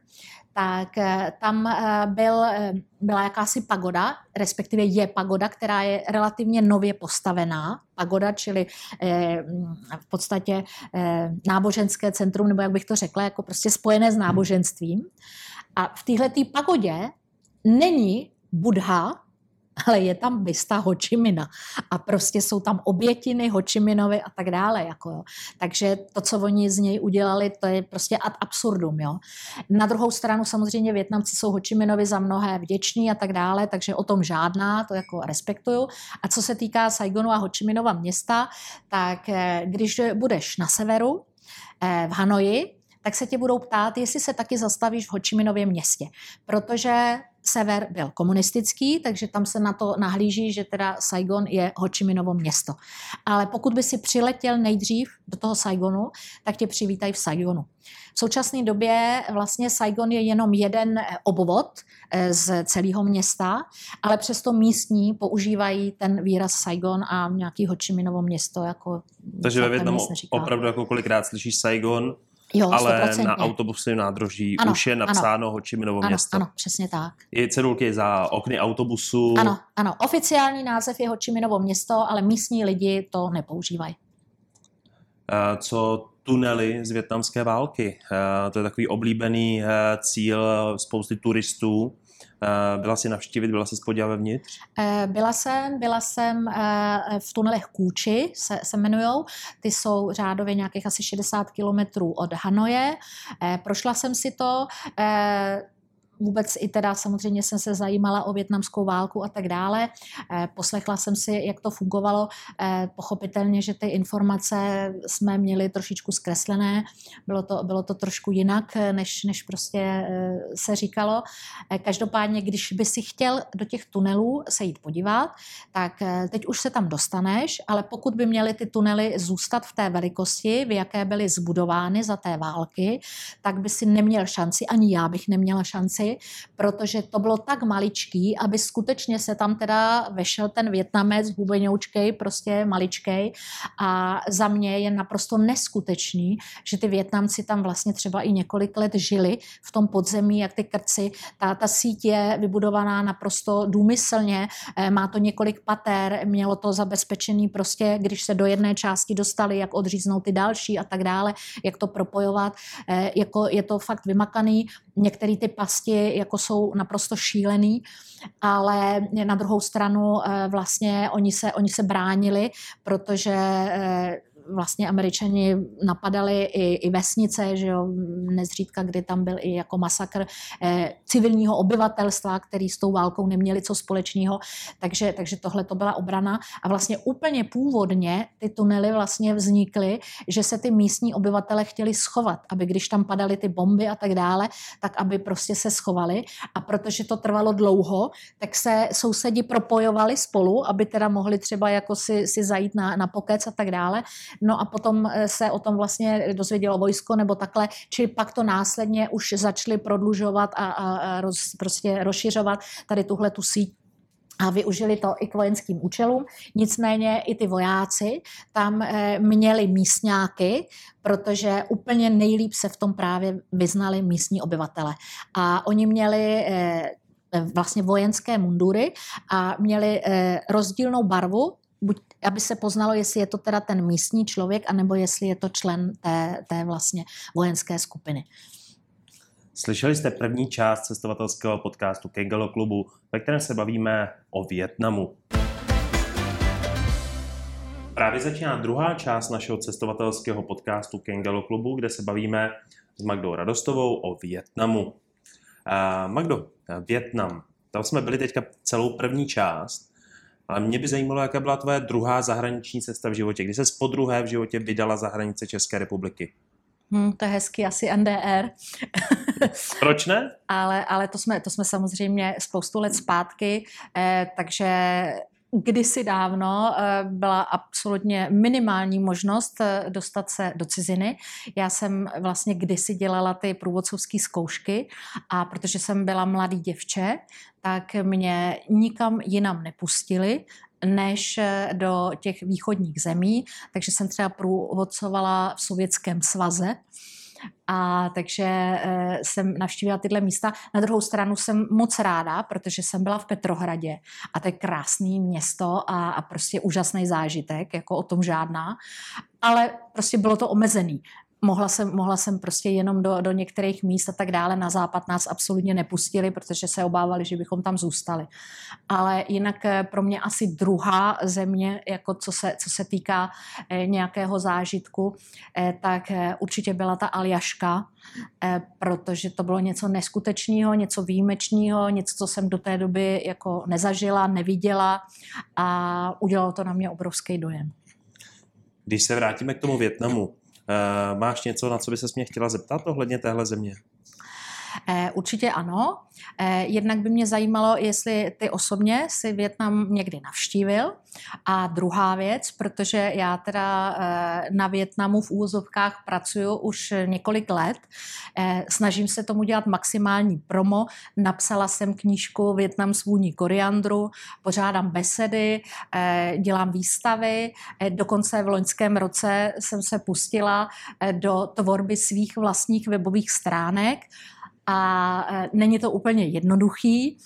tak eh, tam eh, byl, eh, byla jakási pagoda, respektive je pagoda, která je relativně nově postavená. Pagoda, čili v podstatě náboženské centrum, nebo jak bych to řekla, jako prostě spojené s náboženstvím. A v téhle pagodě není Budha, ale je tam bysta Hočimina a prostě jsou tam obětiny Hočiminovi a tak dále. Jako jo. Takže to, co oni z něj udělali, to je prostě ad absurdum. Jo. Na druhou stranu samozřejmě Větnamci jsou Hočiminovi za mnohé vděční a tak dále, takže o tom žádná, to jako respektuju. A co se týká Saigonu a Hočiminova města, tak eh, když budeš na severu, eh, v Hanoji, tak se tě budou ptát, jestli se taky zastavíš v Hočiminově městě. Protože sever byl komunistický, takže tam se na to nahlíží, že teda Saigon je Hočiminovo město. Ale pokud by si přiletěl nejdřív do toho Saigonu, tak tě přivítají v Saigonu. V současné době vlastně Saigon je jenom jeden obvod eh, z celého města, ale přesto místní používají ten výraz Saigon a nějaký Hočiminovo město. Jako takže ve Větnamu opravdu jako kolikrát slyšíš Saigon, Jo, ale 100%. na autobusovém nádraží ano, už je napsáno ano, Ho Chi Minovo město. Ano, přesně tak. Je cedulky za okny autobusu. Ano, ano. Oficiální název je Ho Chi Minovo město, ale místní lidi to nepoužívají. Co tunely z větnamské války? To je takový oblíbený cíl spousty turistů. Eh, byla jsi navštívit, byla jsi spodívat vevnitř? Eh, byla jsem, byla jsem eh, v tunelech Kůči, se, se jmenujou. Ty jsou řádově nějakých asi 60 kilometrů od Hanoje. Prošla jsem si to vůbec i teda samozřejmě jsem se zajímala o větnamskou válku a tak dále. Eh, poslechla jsem si, jak to fungovalo. Eh, pochopitelně, že ty informace jsme měli trošičku zkreslené. Bylo to, bylo to trošku jinak, než, než prostě eh, se říkalo. Každopádně, když by si chtěl do těch tunelů se jít podívat, tak teď už se tam dostaneš, ale pokud by měly ty tunely zůstat v té velikosti, v jaké byly zbudovány za té války, tak by si neměl šanci, ani já bych neměla šanci protože to bylo tak maličký, aby skutečně se tam teda vešel ten Větnamec, hubenoučkej, prostě maličkej a za mě je naprosto neskutečný, že ty Větnamci tam vlastně třeba i několik let žili v tom podzemí, jak ty krci. Ta, ta síť je vybudovaná naprosto důmyslně, eh, má to několik pater, mělo to zabezpečený prostě, když se do jedné části dostali, jak odříznout ty další a tak dále, jak to propojovat. Eh, jako je to fakt vymakaný. Některé ty pasti jako jsou naprosto šílený, ale na druhou stranu eh, vlastně oni se, oni se bránili, protože eh, vlastně američani napadali i, i vesnice, že jo, nezřídka, kdy tam byl i jako masakr eh, civilního obyvatelstva, který s tou válkou neměli co společného, takže, takže tohle to byla obrana. A vlastně úplně původně ty tunely vlastně vznikly, že se ty místní obyvatele chtěli schovat, aby když tam padaly ty bomby a tak dále, tak aby prostě se schovali. A protože to trvalo dlouho, tak se sousedi propojovali spolu, aby teda mohli třeba jako si, si zajít na, na pokec a tak dále. No a potom eh, se o tom vlastně dozvědělo vojsko nebo takhle, či pak to následně už začali prodlužovat a, a, roz, prostě rozšiřovat tady tuhle tu síť a využili to i k vojenským účelům. Nicméně i ty vojáci tam eh, měli místňáky, protože úplně nejlíp se v tom právě vyznali místní obyvatele. A oni měli eh, vlastně vojenské mundury a měli rozdílnou barvu, buď aby se poznalo, jestli je to teda ten místní člověk, anebo jestli je to člen té, té vlastně vojenské skupiny. Slyšeli jste první část cestovatelského podcastu Kengalo klubu, ve kterém se bavíme o Větnamu. Právě začíná druhá část našeho cestovatelského podcastu Kengalo klubu, kde se bavíme s Magdou Radostovou o Větnamu. Magdo, Větnam. Tam jsme byli teďka celou první část ale mě by zajímalo, jaká byla tvoje druhá zahraniční cesta v životě. Kdy se po druhé v životě vydala za hranice České republiky? Hmm, to je hezky, asi NDR. Proč ne? ale, ale to, jsme, to jsme samozřejmě spoustu let zpátky, eh, takže kdysi dávno eh, byla absolutně minimální možnost eh, dostat se do ciziny. Já jsem vlastně kdysi dělala ty průvodcovské zkoušky a protože jsem byla mladý děvče, tak mě nikam jinam nepustili, než eh, do těch východních zemí, takže jsem třeba průvodcovala v Sovětském svaze a takže e, jsem navštívila tyhle místa. Na druhou stranu jsem moc ráda, protože jsem byla v Petrohradě a to je krásné město a, a prostě úžasný zážitek, jako o tom žádná. Ale prostě bylo to omezený mohla jsem, mohla jsem prostě jenom do, do některých míst a tak dále. Na západ nás absolutně nepustili, protože se obávali, že bychom tam zůstali. Ale jinak eh, pro mě asi druhá země, jako co se, co se týká eh, nějakého zážitku, eh, tak určitě byla ta Aljaška, protože to bylo něco neskutečného, něco výjimečného, něco, co jsem do té doby jako nezažila, neviděla a udělalo to na mě obrovský dojem. Když se vrátíme k tomu Větnamu, máš něco, na co by se mě chtěla zeptat ohledně téhle země? Eh, určitě ano. Eh, jednak by mě zajímalo, jestli ty osobně si Větnam někdy navštívil. A druhá věc, protože já teda eh, na Větnamu v úvozovkách pracuju už několik let, snažím se tomu dělat maximální promo. Napsala jsem knížku Větnam svůní koriandru, pořádám besedy, dělám výstavy. Dokonce v loňském roce jsem se pustila do tvorby svých vlastních webových stránek a e, není to úplně jednoduchý.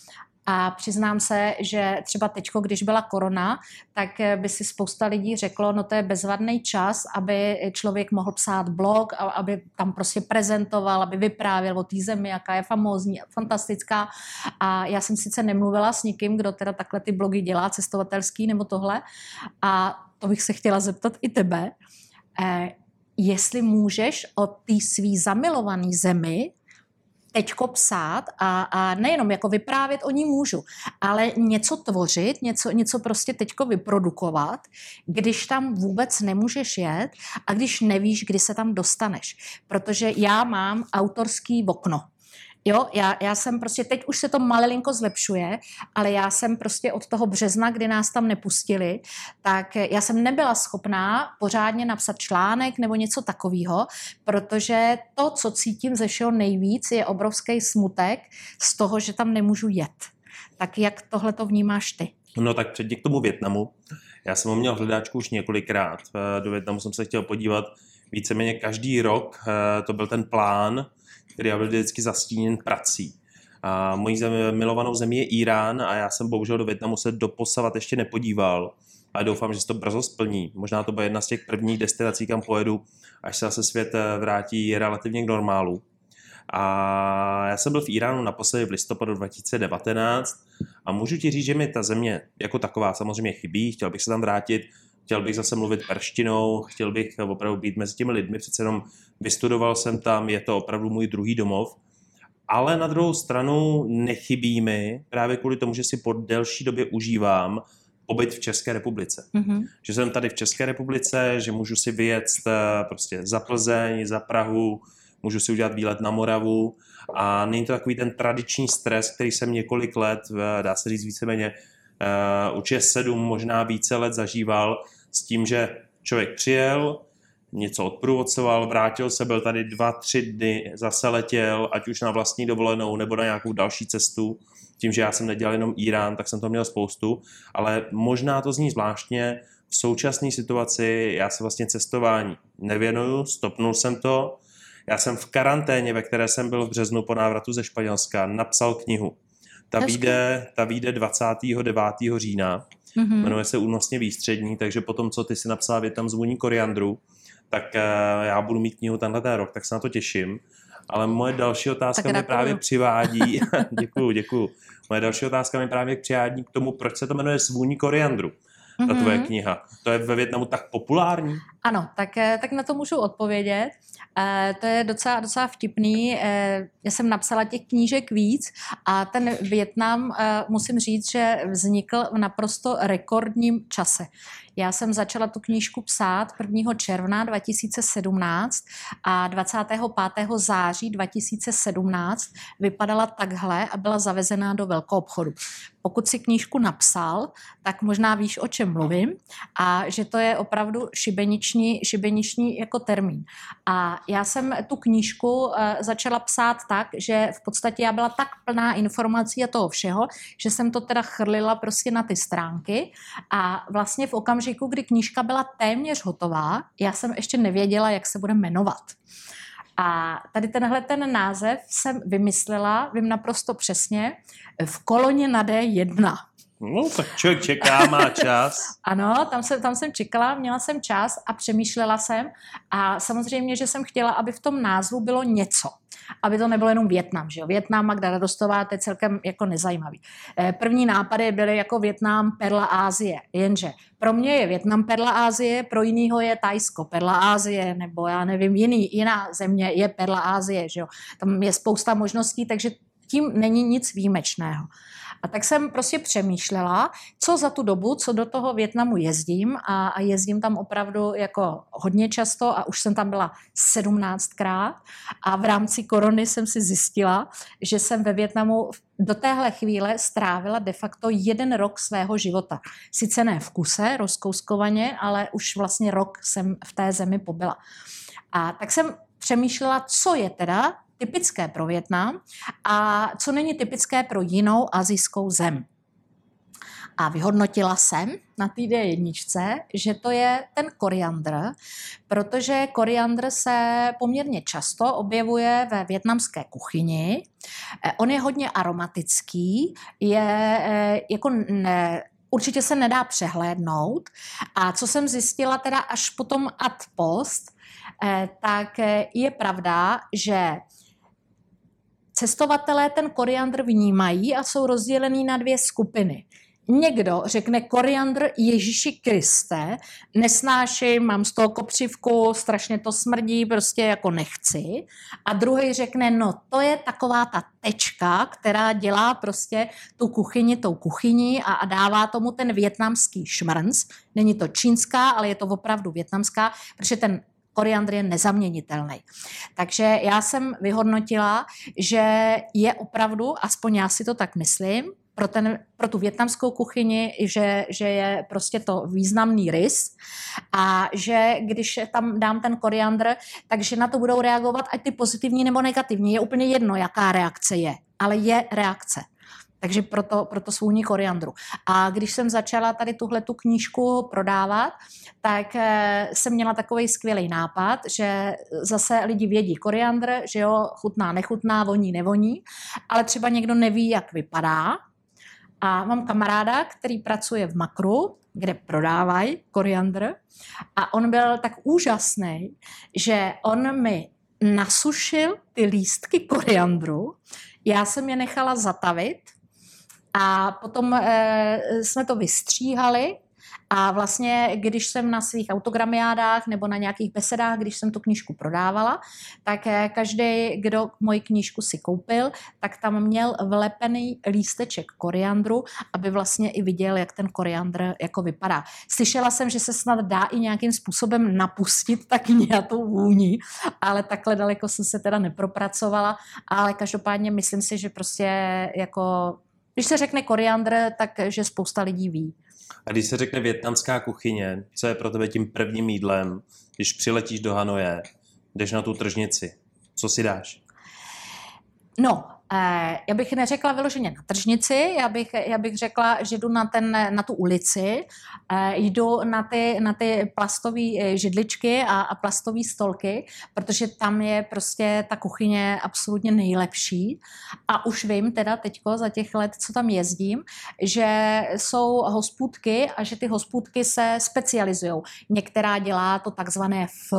A přiznám se, že třeba teď, když byla korona, tak e, by si spousta lidí řeklo, no to je bezvadný čas, aby člověk mohl psát blog, aby tam prostě prezentoval, aby vyprávěl o té zemi, jaká je famózní, fantastická. A já jsem sice nemluvila s nikým, kdo teda takhle ty blogy dělá, cestovatelský nebo tohle. A to bych se chtěla zeptat i tebe, e, jestli můžeš o té svý zamilované zemi teďko psát a, a nejenom jako vyprávět o ní můžu, ale něco tvořit, něco, něco prostě teďko vyprodukovat, když tam vůbec nemůžeš jet a když nevíš, kdy se tam dostaneš. Protože já mám autorský okno. Jo, já, já jsem prostě, teď už se to malilinko zlepšuje, ale já jsem prostě od toho března, kdy nás tam nepustili, tak já jsem nebyla schopná pořádně napsat článek nebo něco takového, protože to, co cítím ze všeho nejvíc, je obrovský smutek z toho, že tam nemůžu jet. Tak jak tohle to vnímáš ty? No tak předtím k tomu Větnamu. Já jsem ho měl hledáčku už několikrát. Do Větnamu jsem se chtěl podívat víceméně každý rok. To byl ten plán, který byl vždycky zastíněn prací. A mojí zemi, milovanou zemí je Irán a já jsem bohužel do Větnamu se doposavat ještě nepodíval, ale doufám, že se to brzo splní. Možná to bude jedna z těch prvních destinací, kam pojedu, až se zase svět eh, vrátí relativně k normálu. A já jsem byl v Iránu naposledy v listopadu 2019 a můžu ti říct, že mi ta země jako taková samozřejmě chybí, chtěl bych se tam vrátit, chtěl bych zase mluvit perštinou, chtěl bych opravdu být mezi těmi lidmi, přece jenom vystudoval jsem tam, je to opravdu můj druhý domov, ale na druhou stranu nechybí mi právě kvůli tomu, že si po delší době užívám pobyt v České republice. Mm-hmm. Že jsem tady v České republice, že můžu si vyjet eh, prostě za Plzeň, za Prahu, můžu si udělat výlet na Moravu a není to takový ten tradiční stres, který jsem několik let, dá se říct víceméně, uh, určitě sedm, možná více let zažíval s tím, že člověk přijel, něco odprůvodcoval, vrátil se, byl tady dva, tři dny, zase letěl, ať už na vlastní dovolenou nebo na nějakou další cestu. Tím, že já jsem nedělal jenom Irán, tak jsem to měl spoustu, ale možná to zní zvláštně, v současné situaci já se vlastně cestování nevěnuju, stopnul jsem to. Já jsem v karanténě, ve které jsem byl v březnu po návratu ze Španělska, napsal knihu. Ta vyjde, ta vyjde 29. října. Mm-hmm. Jmenuje se Únosně výstřední, takže potom, co ty si napsal větam zvoní koriandru, tak uh, já budu mít knihu tenhle ten rok, tak se na to těším. Ale moje další otázka mi právě přivádí, děkuju, děkuju. Moje další otázka mi právě přivádí k tomu, proč se to jmenuje Svůní koriandru ta mm-hmm. tvoje kniha. To je ve Větnamu tak populární? Ano, tak, eh, tak na to můžu odpovědět. E, to je docela, docela vtipný. E, já jsem napsala těch knížek víc a ten Větnam, e, musím říct, že vznikl v naprosto rekordním čase. Já jsem začala tu knížku psát 1. června 2017 a 25. září 2017 vypadala takhle a byla zavezená do velkou obchodu. Pokud si knížku napsal, tak možná víš, o čem mluvím a že to je opravdu šibeniční, šibeniční jako termín. A já jsem tu knížku eh, začala psát tak, že v podstatě já byla tak plná informací a toho všeho, že jsem to teda chrlila prostě na ty stránky a vlastně v okamžiku, kdy knížka byla téměř hotová, já jsem ještě nevěděla, jak se bude jmenovat. A tady tenhle ten název jsem vymyslela, vím naprosto přesně, v koloně na D1. No, tak člověk čeká, má čas. ano, tam jsem, tam jsem čekala, měla jsem čas a přemýšlela jsem a samozřejmě, že jsem chtěla, aby v tom názvu bylo něco. Aby to nebylo jenom Větnam, že jo? Větnam, Magda Radostová, to je celkem jako nezajímavý. Eh, první nápady byly jako Větnam, perla Ázie, jenže pro mě je Větnam perla Ázie, pro jinýho je Tajsko perla Ázie, nebo já nevím, jiný, jiná země je perla Ázie, že jo? Tam je spousta možností, takže tím není nic výjimečného. A tak jsem prostě přemýšlela, co za tu dobu, co do toho Větnamu jezdím a, a jezdím tam opravdu jako hodně často a už jsem tam byla 17krát a v rámci korony jsem si zjistila, že jsem ve Větnamu do téhle chvíle strávila de facto jeden rok svého života. Sice ne v kuse, rozkouskovaně, ale už vlastně rok jsem v té zemi pobyla. A tak jsem přemýšlela, co je teda typické pro Větnam a co není typické pro jinou azijskou zem. A vyhodnotila jsem na té jedničce, že to je ten koriandr, protože koriandr se poměrně často objevuje ve větnamské kuchyni. Eh, on je hodně aromatický, je eh, jako ne, určitě se nedá přehlédnout. A co jsem zjistila teda až potom ad post, eh, tak je pravda, že cestovatelé ten koriandr vnímají a jsou rozdělený na dvě skupiny. Někdo řekne koriandr Ježíši Kriste, nesnáším, mám z toho kopřivku, strašně to smrdí, prostě jako nechci. A druhý řekne, no to je taková ta tečka, která dělá prostě tu kuchyni tou kuchyni a, a dává tomu ten větnamský šmrnc. Není to čínská, ale je to opravdu větnamská, protože ten koriandr je nezaměnitelný. Takže já jsem vyhodnotila, že je opravdu, aspoň já si to tak myslím, pro, ten, pro tu větnamskou kuchyni, že, že je prostě to významný rys a že když tam dám ten koriandr, takže na to budou reagovat ať ty pozitivní nebo negativní. Je úplně jedno, jaká reakce je, ale je reakce. Takže proto, proto svůní koriandru. A když jsem začala tady tuhle tu knížku prodávat, tak eh, jsem měla takový skvělý nápad, že zase lidi vědí koriandr, že jo, chutná, nechutná, voní, nevoní, ale třeba někdo neví, jak vypadá. A mám kamaráda, který pracuje v Makru, kde prodávají koriandr a on byl tak úžasný, že on mi nasušil ty lístky koriandru, já jsem je nechala zatavit a potom e, jsme to vystříhali A vlastně, když jsem na svých autogramiádách nebo na nějakých besedách, když jsem tu knížku prodávala, tak eh, každý, kdo moji knížku si koupil, tak tam měl vlepený lísteček koriandru, aby vlastně i viděl, jak ten koriandr jako vypadá. Slyšela jsem, že se snad dá i nějakým způsobem napustit tak nějakou vůni, ale takhle daleko jsem se teda nepropracovala, ale každopádně myslím si, že prostě jako když se řekne koriandr, tak že spousta lidí ví. A když se řekne větnamská kuchyně, co je pro tebe tím prvním jídlem, když přiletíš do Hanoje, jdeš na tu tržnici, co si dáš? No, já bych neřekla vyloženě na tržnici, já bych, já bych řekla, že jdu na, ten, na tu ulici, eh, jdu na ty, na ty plastové eh, židličky a, a plastové stolky, protože tam je prostě ta kuchyně absolutně nejlepší. A už vím teda teďko za těch let, co tam jezdím, že jsou hospůdky a že ty hospůdky se specializují. Některá dělá to takzvané F,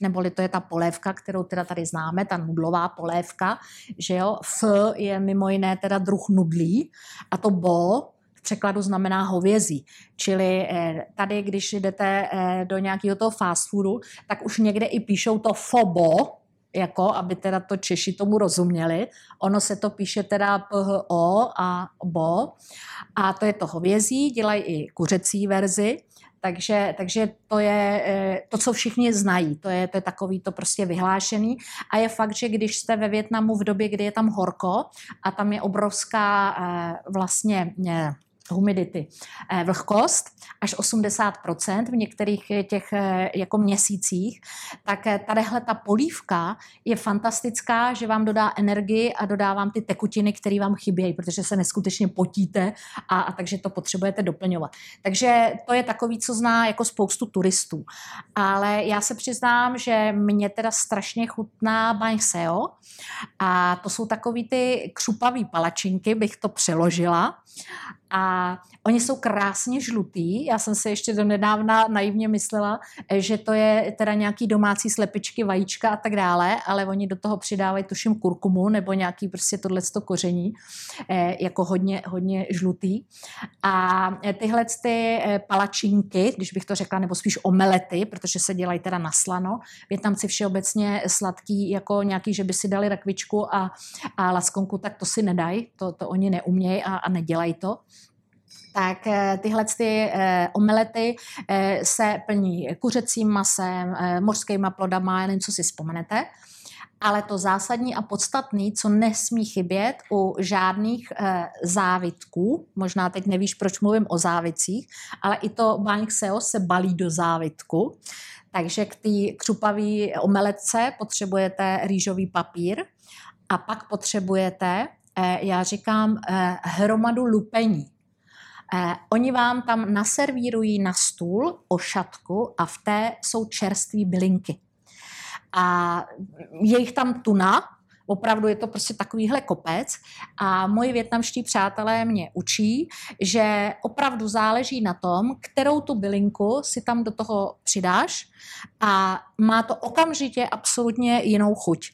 neboli to je ta polévka, kterou teda tady známe, ta nudlová polévka, že jo, F je mimo jiné teda druh nudlí a to bo v překladu znamená hovězí. Čili eh, tady, když jdete eh, do nějakého toho fast foodu, tak už někde i píšou to fobo, jako, aby teda to Češi tomu rozuměli. Ono se to píše teda PHO a BO. A to je to hovězí, dělají i kuřecí verzi. Takže, takže to je eh, to, co všichni znají. To je, to je takový to prostě vyhlášený. A je fakt, že když jste ve Větnamu v době, kdy je tam horko a tam je obrovská eh, vlastně eh, humidity, eh, vlhkost až 80% v některých eh, těch eh, jako měsících, tak tadyhle ta polívka je fantastická, že vám dodá energii a dodá vám ty tekutiny, které vám chybějí, protože se neskutečně potíte a, a takže to potřebujete doplňovat. Takže to je takový, co zná jako spoustu turistů. Ale já se přiznám, že mě teda strašně chutná Seo a to jsou takový ty křupavý palačinky, bych to přeložila a oni jsou krásně žlutý. Já jsem se ještě do nedávna naivně myslela, eh, že to je teda nějaký domácí slepičky, vajíčka a tak dále, ale oni do toho přidávají tuším kurkumu nebo nějaký prostě tohle koření, eh, jako hodně, hodně žlutý. A eh, tyhle ty palačinky, když bych to řekla, nebo spíš omelety, protože se dělají teda na slano, Větnamci všeobecně sladký, jako nějaký, že by si dali rakvičku a, a laskonku, tak to si nedají, to, to oni neumějí a, a nedělají to tak eh, tyhle ty eh, omelety eh, se plní kuřecím masem, mořskýma plodama, jen co si vzpomenete. Ale to zásadní a podstatný, co nesmí chybět u žádných e, závitků, možná teď nevíš, proč mluvím o závitcích, ale i to Bang Seo se balí do závitku. Takže k té křupavé omeletce potřebujete rýžový papír a pak potřebujete, e, já říkám, e, hromadu lupení. Eh, oni vám tam naservírují na stůl ošatku a v té jsou čerstvé bylinky. A je jich tam tuna, Opravdu je to prostě takovýhle kopec a moji větnamští přátelé mě učí, že opravdu záleží na tom, kterou tu bylinku si tam do toho přidáš a má to okamžitě absolutně jinou chuť.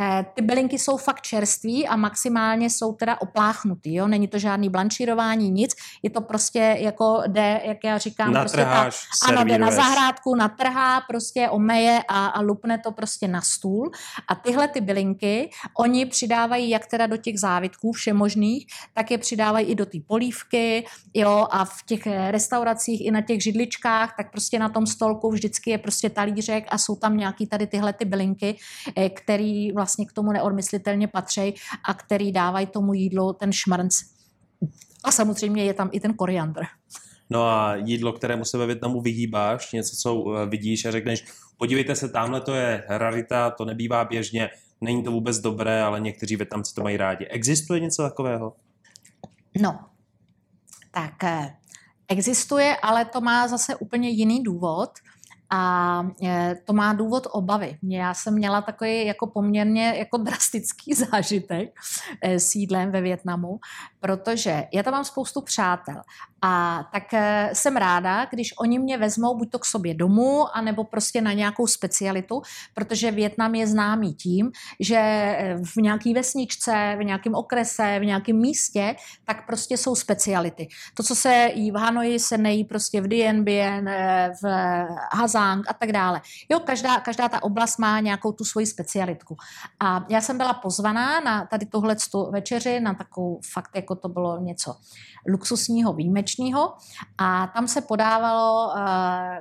Eh, ty bylinky jsou fakt čerství a maximálně jsou teda opláchnutý, jo? Není to žádný blanšírování, nic, je to prostě jako jde, jak já říkám, Natrháš, prostě ta, ano, jde na zahrádku, natrhá, prostě omeje a, a lupne to prostě na stůl. A tyhle ty bylinky, oni přidávají jak teda do těch závitků všemožných, tak je přidávají i do té polívky, jo, a v těch restauracích i na těch židličkách, tak prostě na tom stolku vždycky je prostě talířek a jsou tam nějaký tady tyhle ty bylinky, eh, který vlastně k tomu neodmyslitelně patří a který dávají tomu jídlu ten šmrnc. A samozřejmě je tam i ten koriandr. No a jídlo, kterému se ve Větnamu vyhýbáš, něco, co eh, vidíš a řekneš, podívejte se, tamhle to je rarita, to nebývá běžně, není to vůbec dobré, ale někteří Větnamci to mají rádi. Existuje něco takového? No, tak eh, existuje, ale to má zase úplně jiný důvod A to má důvod obavy. Já jsem měla takový jako poměrně jako drastický zážitek s jídlem ve Větnamu, protože já tam mám spoustu přátel a tak eh, jsem ráda, když oni mě vezmou buď to k sobě domů, anebo prostě na nějakou specialitu, protože Větnam je známý tím, že v nějaký vesničce, v nějakém okrese, v nějakém místě, tak prostě jsou speciality. To, co se jí v Hanoji, se nejí prostě v Dien Bien, v Hazang a tak dále. Jo, každá, každá ta oblast má nějakou tu svoji specialitku. A já jsem byla pozvaná na tady tohle večeři, na takovou fakt, jako to bylo něco luxusního, výjimečního a tam se podávalo uh,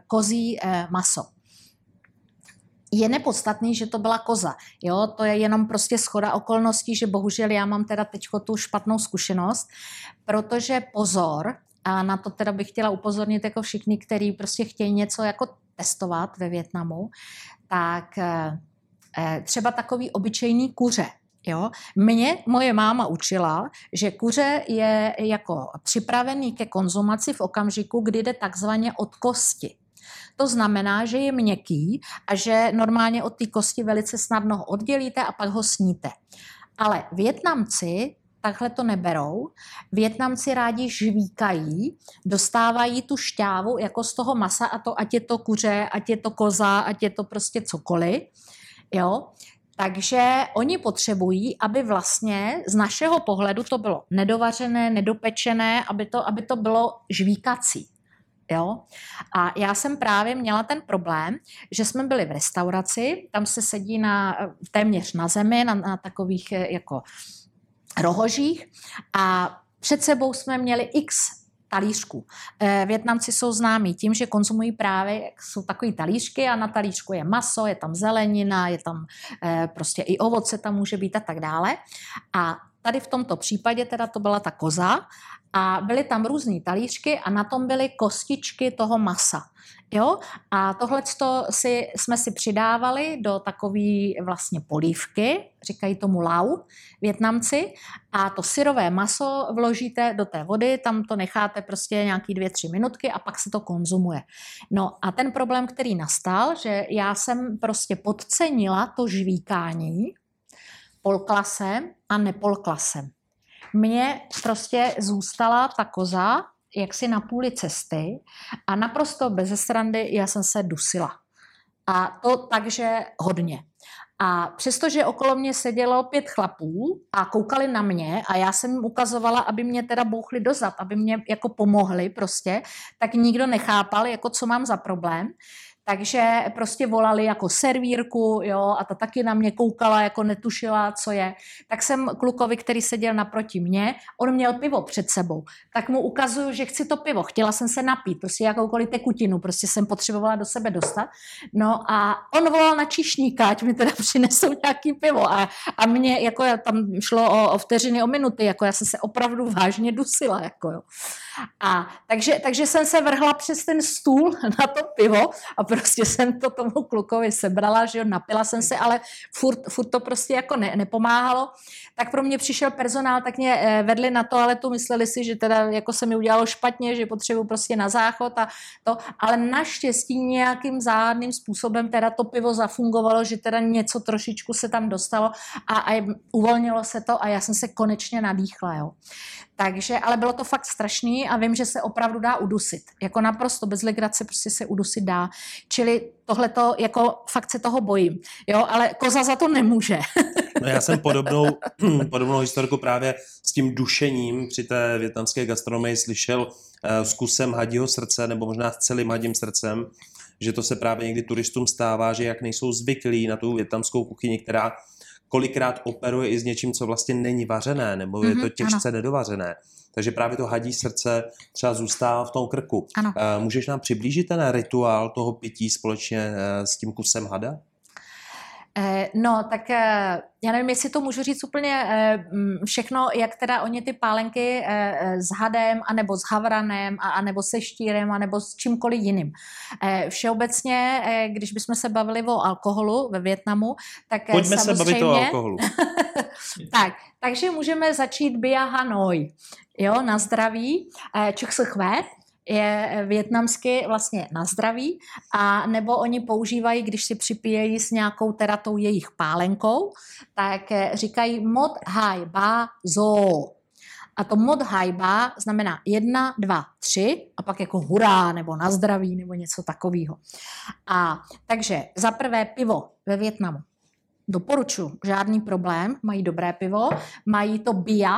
kozí uh, maso je nepodstatný, že to byla koza. Jo, to je jenom prostě schoda okolností, že bohužel já mám teda teď tu špatnou zkušenost, protože pozor, a na to teda bych chtěla upozornit jako všichni, kteří prostě chtějí něco jako testovat ve Větnamu, tak eh, třeba takový obyčejný kuře, Jo? Mě moje máma učila, že kuře je jako připravený ke konzumaci v okamžiku, kdy jde takzvaně od kosti. To znamená, že je měkký a že normálně od té kosti velice snadno ho oddělíte a pak ho sníte. Ale Větnamci takhle to neberou. Větnamci rádi žvíkají, dostávají tu šťávu jako z toho masa, a to ať je to kuře, ať je to koza, ať je to prostě cokoliv. Jo? Takže oni potřebují, aby vlastně z našeho pohledu to bylo nedovařené, nedopečené, aby to, aby to bylo žvíkací. Jo? A já jsem právě měla ten problém, že jsme byli v restauraci, tam se sedí na, téměř na zemi, na, na takových jako rohožích a před sebou jsme měli x talířku. Eh, Větnamci jsou známí tím, že konzumují právě, jsou takové talířky a na talířku je maso, je tam zelenina, je tam eh, prostě i ovoce tam může být a tak dále. A tady v tomto případě teda to byla ta koza a byly tam různé talířky a na tom byly kostičky toho masa. Jo? A tohle si, jsme si přidávali do takové vlastně polívky, říkají tomu lau větnamci, a to syrové maso vložíte do té vody, tam to necháte prostě nějaký dvě, tři minutky a pak se to konzumuje. No a ten problém, který nastal, že já jsem prostě podcenila to žvíkání polklasem a nepolklasem. Mně prostě zůstala ta koza jaksi na půli cesty a naprosto bez srandy já jsem se dusila. A to takže hodně. A přestože okolo mě sedělo pět chlapů a koukali na mě a já jsem jim ukazovala, aby mě teda bouchli dozad, aby mě jako pomohli prostě, tak nikdo nechápal, jako co mám za problém. Takže prostě volali jako servírku, jo, a ta taky na mě koukala, jako netušila, co je. Tak jsem klukovi, který seděl naproti mě, on měl pivo před sebou, tak mu ukazuju, že chci to pivo. Chtěla jsem se napít, prostě jakoukoliv tekutinu, prostě jsem potřebovala do sebe dostat. No a on volal na číšníka, ať mi teda přinesou nějaký pivo. A, a mě, jako tam šlo o, o vteřiny, o minuty, jako já jsem se opravdu vážně dusila, jako jo. A takže, takže jsem se vrhla přes ten stůl na to pivo a prostě jsem to tomu klukovi sebrala, že jo, napila jsem se, ale furt, furt to prostě jako ne, nepomáhalo. Tak pro mě přišel personál, tak mě eh, vedli na toaletu, mysleli si, že teda jako se mi udělalo špatně, že potřebuji prostě na záchod a to, ale naštěstí nějakým záhadným způsobem teda to pivo zafungovalo, že teda něco trošičku se tam dostalo a, a uvolnilo se to a já jsem se konečně nadýchla, jo. Takže, ale bylo to fakt strašný a vím, že se opravdu dá udusit. Jako naprosto bez legrace prostě se udusit dá. Čili tohle to, jako fakt se toho bojím. Jo, ale koza za to nemůže. no já jsem podobnou, podobnou historiku právě s tím dušením při té větnamské gastronomii slyšel uh, s kusem hadího srdce, nebo možná s celým hadím srdcem, že to se právě někdy turistům stává, že jak nejsou zvyklí na tu větnamskou kuchyni, která kolikrát operuje i s něčím, co vlastně není vařené, nebo je to mhm, těžce ano. nedovařené. Takže právě to hadí srdce třeba zůstává v tom krku. Ano. Eh, můžeš nám přiblížit ten rituál toho pití společně eh, s tím kusem hada? Eh, no, tak eh, já nevím, jestli to můžu říct úplně eh, všechno, jak teda oni ty pálenky s hadem, anebo s havranem, anebo se štírem, anebo s čímkoliv jiným. Všeobecně, když bychom se bavili o alkoholu ve Větnamu, tak Pojďme samozřejmě... se bavit o alkoholu. tak, takže můžeme začít Bia Hanoi. Jo, na zdraví. Čuk se chvé. Je větnamsky vlastně na zdraví, a nebo oni používají, když si připíjejí s nějakou teda tou jejich pálenkou, tak eh, říkají mod hai ba zo. A to mod hajba znamená jedna, dva, tři a pak jako hurá nebo na zdraví nebo něco takového. A takže za prvé pivo ve Větnamu. Doporučuji, žádný problém, mají dobré pivo, mají to bia,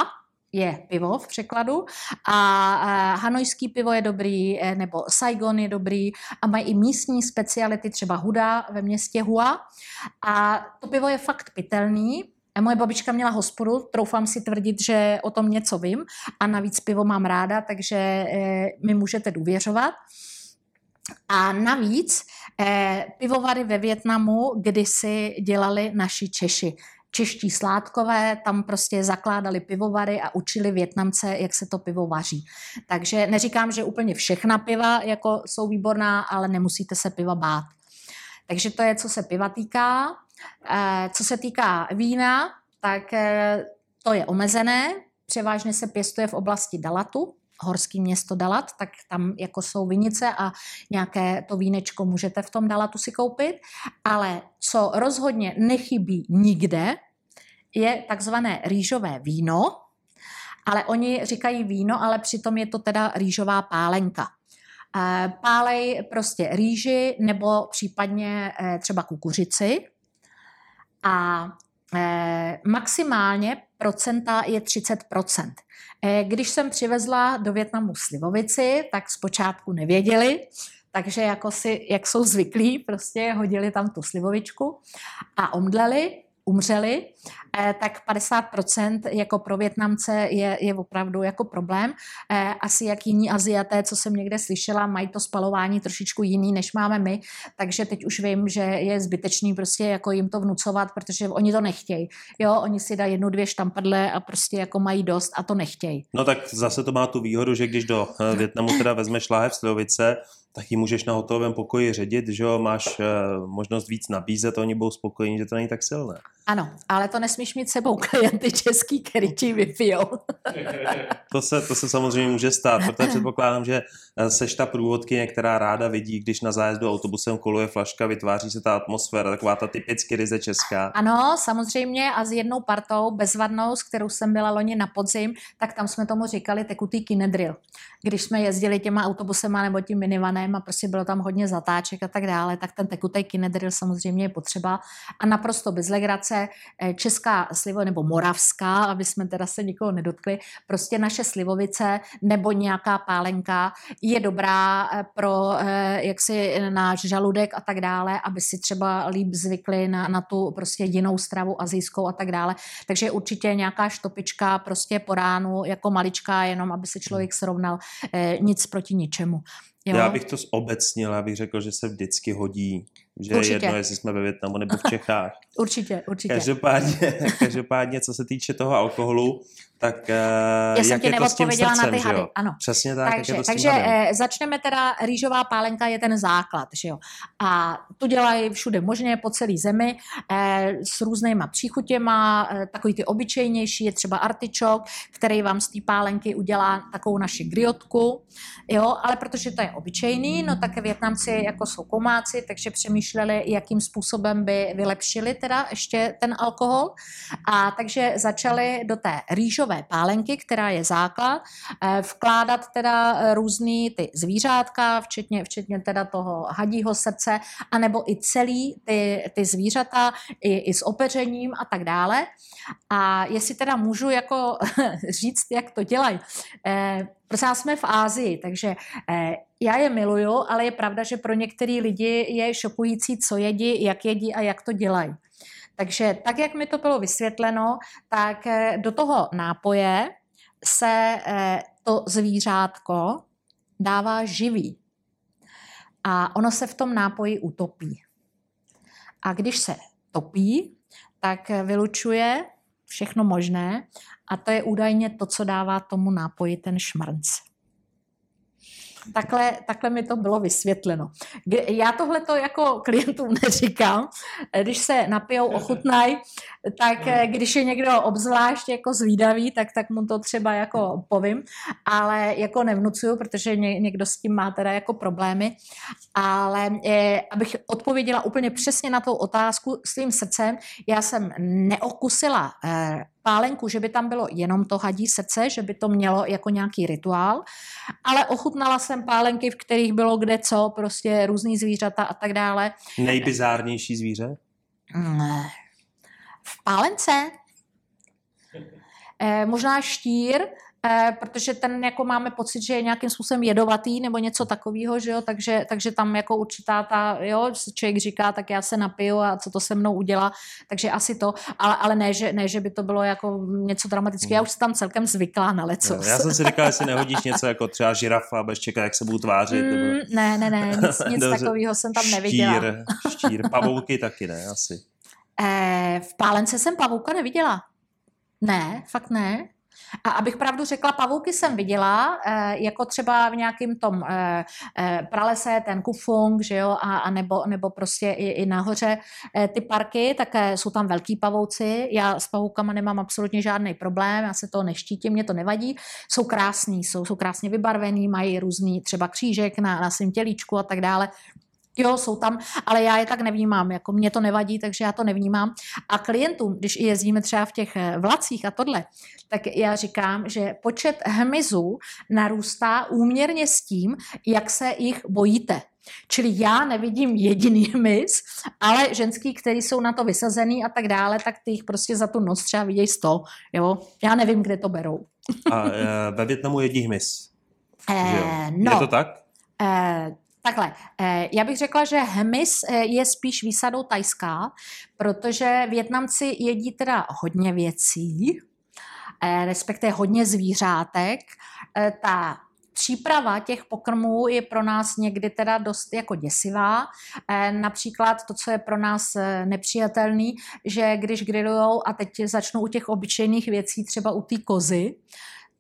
je pivo v překladu a hanojský pivo je dobrý, e, nebo Saigon je dobrý a mají i místní speciality, třeba Huda ve městě Hua a to pivo je fakt pitelný, Moje babička měla hospodu, troufám si tvrdit, že o tom něco vím a navíc pivo mám ráda, takže e, mi můžete důvěřovat. A navíc eh, pivovary ve Větnamu kdysi dělali naši Češi. Čeští sládkové tam prostě zakládali pivovary a učili Větnamce, jak se to pivo vaří. Takže neříkám, že úplně všechna piva jako jsou výborná, ale nemusíte se piva bát. Takže to je, co se piva týká. Eh, co se týká vína, tak eh, to je omezené. Převážně se pěstuje v oblasti Dalatu, horský město Dalat, tak tam jako jsou vinice a nějaké to vínečko můžete v tom Dalatu si koupit. Ale co rozhodně nechybí nikde, je takzvané rýžové víno, ale oni říkají víno, ale přitom je to teda rýžová pálenka. Eh, pálej prostě rýži nebo případně eh, třeba kukuřici a eh, maximálně procenta je 30% Když jsem přivezla do Větnamu slivovici, tak zpočátku nevěděli, takže jako si, jak jsou zvyklí, prostě hodili tam tu slivovičku a omdleli umřeli, eh, tak 50% jako pro Větnamce je, je opravdu jako problém. Eh, asi jak jiní Aziaté, co jsem někde slyšela, mají to spalování trošičku jiný, než máme my, takže teď už vím, že je zbytečný prostě jako jim to vnucovat, protože oni to nechtějí. Jo, oni si dají jednu, dvě štampadle a prostě jako mají dost a to nechtějí. No tak zase to má tu výhodu, že když do eh, Větnamu teda vezmeš láhev slivovice, tak ji můžeš na hotovém pokoji ředit, že jo, máš uh, možnost víc nabízet, oni budou spokojení, že to není tak silné. Ano, ale to nesmíš mít sebou klienty český, který ti vypijou. to, se, to se samozřejmě může stát, protože předpokládám, že eh, seš ta průvodkyně, která ráda vidí, když na zájezdu autobusem koluje flaška, vytváří se ta atmosféra, taková ta typicky ryze česká. Ano, samozřejmě a s jednou partou bezvadnou, s kterou jsem byla loni na podzim, tak tam jsme tomu říkali tekutý kinedril. Když jsme jezdili těma autobusema nebo tím minivanem a prostě bylo tam hodně zatáček a tak dále, tak ten tekutý kinedril samozřejmě je potřeba a naprosto bez legrace Eh, česká slivo nebo moravská, aby jsme teda se nikoho nedotkli, prostě naše slivovice nebo nějaká pálenka je dobrá eh, pro eh, jaksi náš žaludek a tak dále, aby si třeba líp zvykli na, na tu prostě jinou stravu azijskou a tak dále. Takže určitě nějaká štopička prostě po ránu jako maličká, jenom aby se člověk srovnal, nic proti ničemu. Jo? Já bych to zobecnil, já bych řekl, že se vždycky hodí že určitě. je jedno, jestli jsme ve Větnamu nebo v Čechách. určitě, určitě. Každopádně, každopádně, co se týče toho alkoholu, tak uh, Já jsem ti neodpověděla na ty hady, ano. Přesně tak, takže, jak je to takže eh, začneme teda, rýžová pálenka je ten základ, že jo. A tu dělají všude možně po celé zemi eh, s různýma příchutěma, eh, takový ty obyčejnější je třeba artičok, který vám z té pálenky udělá takovou naši griotku, jo, ale protože to je obyčejný, no tak Větnamci jako jsou komáci, takže přemýšleli, jakým způsobem by vylepšili teda ještě ten alkohol. A takže začali do té rýžové růžové pálenky, která je základ, eh, vkládat teda eh, různý ty zvířátka, včetně, včetně teda toho hadího srdce, anebo i celý ty, ty zvířata, i, i s opeřením a tak dále. A jestli teda můžu jako říct, jak to dělají, eh, Prosím jsme v Ázii, takže já je miluju, ale je pravda, že pro některé lidi je šokující, co jedí, jak jedí a jak to dělají. Takže tak, jak mi to bylo vysvětleno, tak eh, do toho nápoje se eh, to zvířátko dává živý. A ono se v tom nápoji utopí. A když se topí, tak vylučuje všechno možné a to je údajně to, co dává tomu nápoji ten šmrnc. Takhle, takhle mi to bylo vysvětleno. Já tohle to jako klientům neříkám. Když se napijou, ochutnají, tak eh, když je někdo obzvlášť jako zvídavý, tak, tak mu to třeba jako povím, ale jako nevnucuju, protože někdo s tím má teda jako problémy. Ale eh, abych odpověděla úplně přesně na tu otázku svým srdcem, já jsem neokusila eh, pálenku, že by tam bylo jenom to hadí srdce, že by to mělo jako nějaký rituál, ale ochutnala jsem pálenky, v kterých bylo kde co, prostě různý zvířata a tak dále. Nejbizárnější zvíře? Ne. V pálence? Eh, možná štír, eh, protože ten jako máme pocit, že je nějakým způsobem jedovatý nebo něco takového, že jo, takže, takže tam jako určitá ta, jo, člověk říká, tak já se napiju a co to se mnou udělá, takže asi to, ale, ale ne, že, ne, že by to bylo jako něco dramatického, já už jsem tam celkem zvyklá na leco. Já jsem si říkala, jestli nehodíš něco jako třeba žirafa, bez čekat, jak se budu tvářit. Mm, nebo... Ne, ne, ne, nic, nic takového jsem tam neviděla. Štír, štír, pavouky taky ne, asi. Eh, v pálence jsem pavouka neviděla. Ne, fakt ne. A abych pravdu řekla, pavouky jsem viděla, eh, jako třeba v nějakém tom eh, eh, pralese, ten kufung, že jo, a, a nebo, nebo prostě i, i nahoře ty parky, tak jsou tam velký pavouci. Já s pavoukama nemám absolutně žádný problém, já se to neštítím, mě to nevadí. Jsou krásní, jsou, jsou krásně vybarvený, mají různý třeba křížek na, na svém tělíčku a tak dále. Jo, jsou tam, ale já je tak nevnímám, jako mě to nevadí, takže já to nevnímám. A klientům, když jezdíme třeba v těch eh, vlacích a tohle, tak já říkám, že počet hmyzů narůstá úměrně s tím, jak se jich bojíte. Čili já nevidím jediný hmyz, ale ženský, který jsou na to vysazený a tak dále, tak ty jich prostě za tu noc třeba vidějí sto. Jo? Já nevím, kde to berou. a e, ve Větnamu jedí hmyz. E, no, je to tak? E, Takhle, eh, já bych řekla, že hmyz eh, je spíš výsadou tajská, protože Větnamci jedí teda hodně věcí, eh, respektive hodně zvířátek. Ta příprava těch pokrmů je pro nás někdy teda dost jako děsivá. Například to, co je pro nás nepřijatelný, že když grillujou, a teď začnou u těch obyčejných věcí, třeba u té kozy,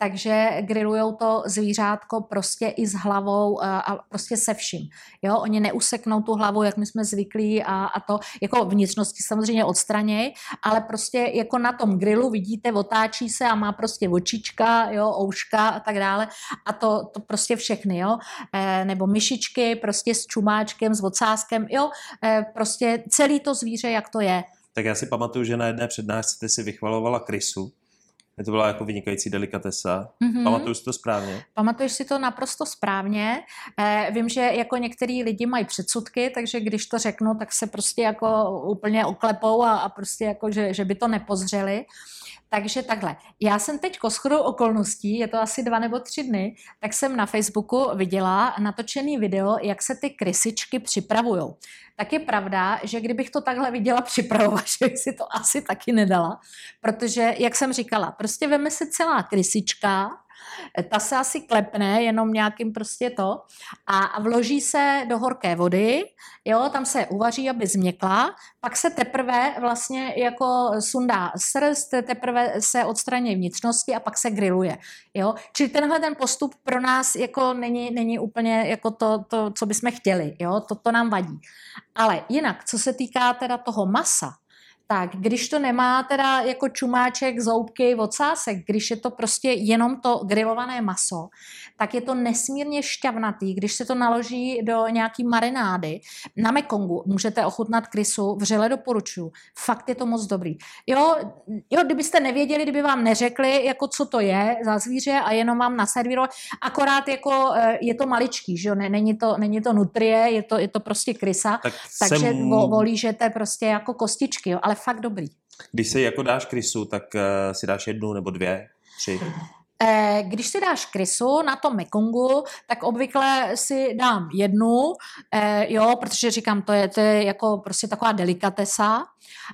takže grillujou to zvířátko prostě i s hlavou a, a prostě se vším. Jo, oni neuseknou tu hlavu, jak my jsme zvyklí a, a to. Jako vnitřnosti samozřejmě odstraněj, ale prostě jako na tom grillu vidíte, otáčí se a má prostě očička, jo, ouška a tak dále. A to, to prostě všechny, jo, e, nebo myšičky prostě s čumáčkem, s ocáskem, jo, e, prostě celý to zvíře, jak to je. Tak já si pamatuju, že na jedné přednášce si vychvalovala krysu, to byla jako vynikající delikatesa. Mm-hmm. Pamatuju si to správně? Pamatuješ si to naprosto správně. Eh, vím, že jako některý lidi mají předsudky, takže když to řeknu, tak se prostě jako úplně oklepou a, a prostě jako, že, že by to nepozřeli. Takže takhle, já jsem teď shodou okolností, je to asi dva nebo tři dny, tak jsem na Facebooku viděla natočený video, jak se ty krysičky připravují. Tak je pravda, že kdybych to takhle viděla připravovat, že bych si to asi taky nedala, protože, jak jsem říkala, prostě veme se celá krysička, ta se asi klepne jenom nějakým prostě to a vloží se do horké vody, jo, tam se uvaří, aby změkla, pak se teprve vlastně jako sundá srst, teprve se odstraní vnitřnosti a pak se grilluje, jo. Čili tenhle ten postup pro nás jako není, není úplně jako to, to, co bychom chtěli, jo, to, to nám vadí. Ale jinak, co se týká teda toho masa, tak když to nemá teda jako čumáček, zoubky, ocásek, když je to prostě jenom to grilované maso, tak je to nesmírně šťavnatý. Když se to naloží do nějaký marinády, na Mekongu můžete ochutnat krysu, vřele doporučuji. Fakt je to moc dobrý. Jo, jo, kdybyste nevěděli, kdyby vám neřekli, jako co to je za zvíře a jenom vám naservírovali, akorát jako eh, je to maličký, že jo, není to, není to nutrie, je to, je to prostě krysa, tak takže jsem... volížete prostě jako kostičky, jo, ale fakt dobrý. Když si jako dáš krysu, tak uh, si dáš jednu nebo dvě, tři? Eh, když si dáš krysu na tom Mekongu, tak obvykle si dám jednu, eh, jo, protože říkám, to je, to je jako prostě taková delikatesa.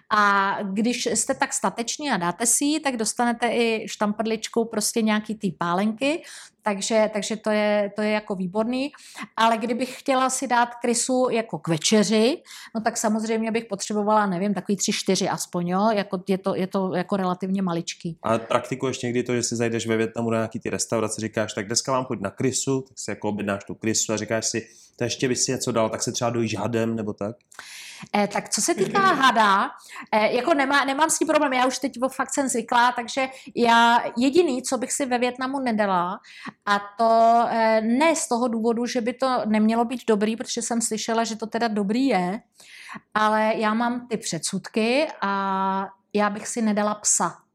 A když jste tak stateční a dáte si ji, tak dostanete i štamprličku prostě nějaký ty pálenky, takže, takže to, je, to je jako výborný. Ale kdybych chtěla si dát krysu jako k večeři, no tak samozřejmě bych potřebovala, nevím, takový tři, čtyři aspoň, jo? Jako, je, to, je to jako relativně maličký. A praktikuješ někdy to, že si zajdeš ve Větnamu na nějaký ty restaurace, říkáš, tak dneska vám chodit na krysu, tak si jako objednáš tu krysu a říkáš si, to ještě bys si něco dal, tak se třeba dojíš hadem nebo tak? Eh, tak co se týká hada, eh, jako nemá, nemám s tím problém, já už teď fakt jsem zvyklá, takže já jediný, co bych si ve Větnamu nedala, a to eh, ne z toho důvodu, že by to nemělo být dobrý, protože jsem slyšela, že to teda dobrý je, ale já mám ty předsudky a já bych si nedala psa.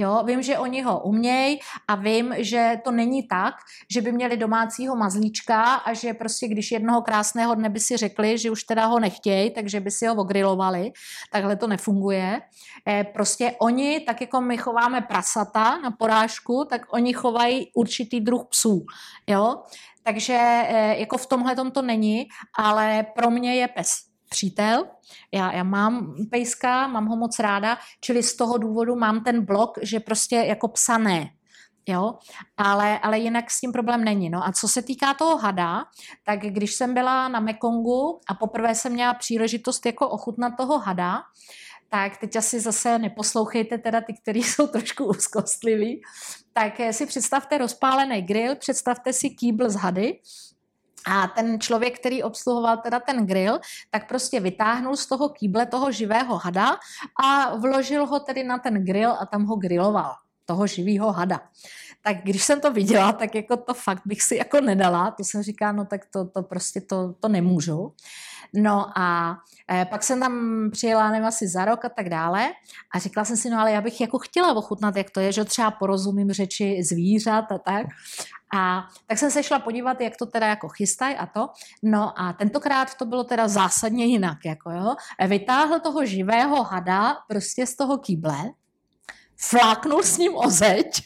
Jo, vím, že oni ho umějí a vím, že to není tak, že by měli domácího mazlíčka a že prostě když jednoho krásného dne by si řekli, že už teda ho nechtějí, takže by si ho ogrilovali. Takhle to nefunguje. Eh, prostě oni, tak jako my chováme prasata na porážku, tak oni chovají určitý druh psů. Jo? Takže eh, jako v tomhle to není, ale pro mě je pes přítel. Já, já mám pejska, mám ho moc ráda, čili z toho důvodu mám ten blok, že prostě jako psané. Jo, ale, ale jinak s tím problém není. No a co se týká toho hada, tak když jsem byla na Mekongu a poprvé jsem měla příležitost jako ochutnat toho hada, tak teď asi zase neposlouchejte teda ty, kteří jsou trošku úzkostliví, tak si představte rozpálený grill, představte si kýbl z hady, a ten člověk, který obsluhoval teda ten grill, tak prostě vytáhnul z toho kýble toho živého hada a vložil ho tedy na ten grill a tam ho grilloval, toho živého hada. Tak když jsem to viděla, tak jako to fakt bych si jako nedala, to jsem říkala, no tak to, to prostě to, to nemůžu. No a e, pak jsem tam přijela, nevím, asi za rok a tak dále a řekla jsem si, no ale já bych jako chtěla ochutnat, jak to je, že třeba porozumím řeči zvířat a tak. A tak jsem se šla podívat, jak to teda jako chystají a to. No a tentokrát to bylo teda zásadně jinak, jako jo. Vytáhl toho živého hada prostě z toho kýble, fláknul s ním o zeď,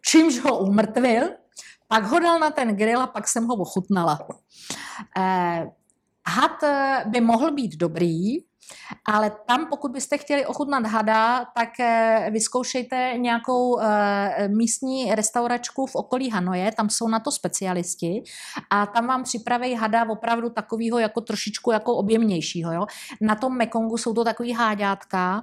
čímž ho umrtvil, pak ho dal na ten grill a pak jsem ho ochutnala. Eh, had eh, by mohl být dobrý, ale tam, pokud byste chtěli ochutnat hada, tak eh, vyzkoušejte nějakou eh, místní restauračku v okolí Hanoje, tam jsou na to specialisti a tam vám připraví hada opravdu takového jako trošičku jako objemnějšího. Jo? Na tom Mekongu jsou to takový háďátka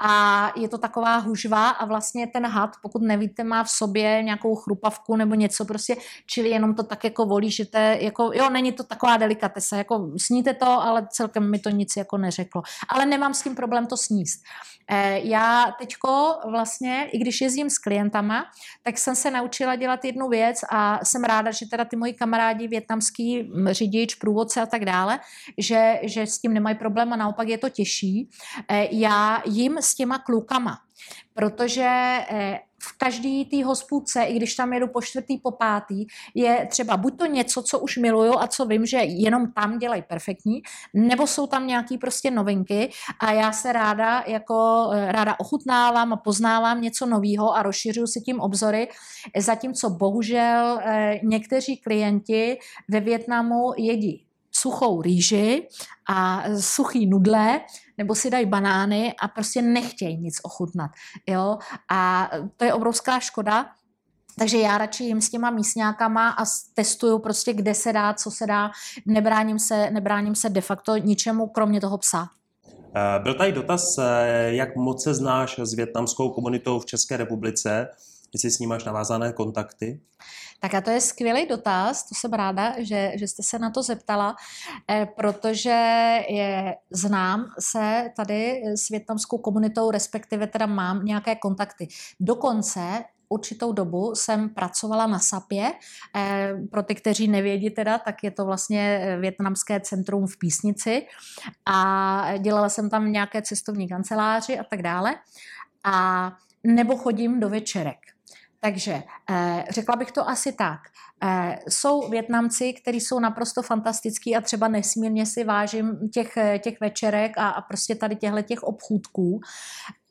a je to taková hužva a vlastně ten had, pokud nevíte, má v sobě nějakou chrupavku nebo něco prostě, čili jenom to tak jako volí, že to jako, jo, není to taková delikatesa, jako sníte to, ale celkem mi to nic jako neřeklo ale nemám s tím problém to sníst. Eh, já teďko vlastně, i když jezdím s klientama, tak jsem se naučila dělat jednu věc a jsem ráda, že teda ty moji kamarádi, větnamský řidič, průvodce a tak dále, že, že s tím nemají problém a naopak je to těžší. Eh, já jim s těma klukama, protože eh, v každý té hospůdce, i když tam jedu po čtvrtý, po pátý, je třeba buď to něco, co už miluju a co vím, že jenom tam dělají perfektní, nebo jsou tam nějaký prostě novinky a já se ráda jako eh, ráda ochutnávám a poznávám něco nového a rozšiřuju si tím obzory, zatímco bohužel eh, někteří klienti ve Větnamu jedí suchou rýži a suchý nudle, nebo si dají banány a prostě nechtějí nic ochutnat. Jo? A to je obrovská škoda, takže já radši jim s těma místňákama a testuju prostě, kde se dá, co se dá. Nebráním se, nebráním se de facto ničemu, kromě toho psa. Eh, byl tady dotaz, eh, jak moc se znáš s větnamskou komunitou v České republice, jestli s ní máš navázané kontakty? Tak a to je skvělý dotaz, to jsem ráda, že, že jste se na to zeptala, eh, protože je, znám se tady s větnamskou komunitou, respektive teda mám nějaké kontakty. Dokonce určitou dobu jsem pracovala na SAPě. Eh, pro ty, kteří nevědí teda, tak je to vlastně větnamské centrum v Písnici a dělala jsem tam nějaké cestovní kanceláři a tak dále. A nebo chodím do večerek. Takže eh, řekla bych to asi tak. Eh, jsou Větnamci, kteří jsou naprosto fantastický a třeba nesmírně si vážím těch, těch večerek a, a prostě tady těchto těch obchůdků.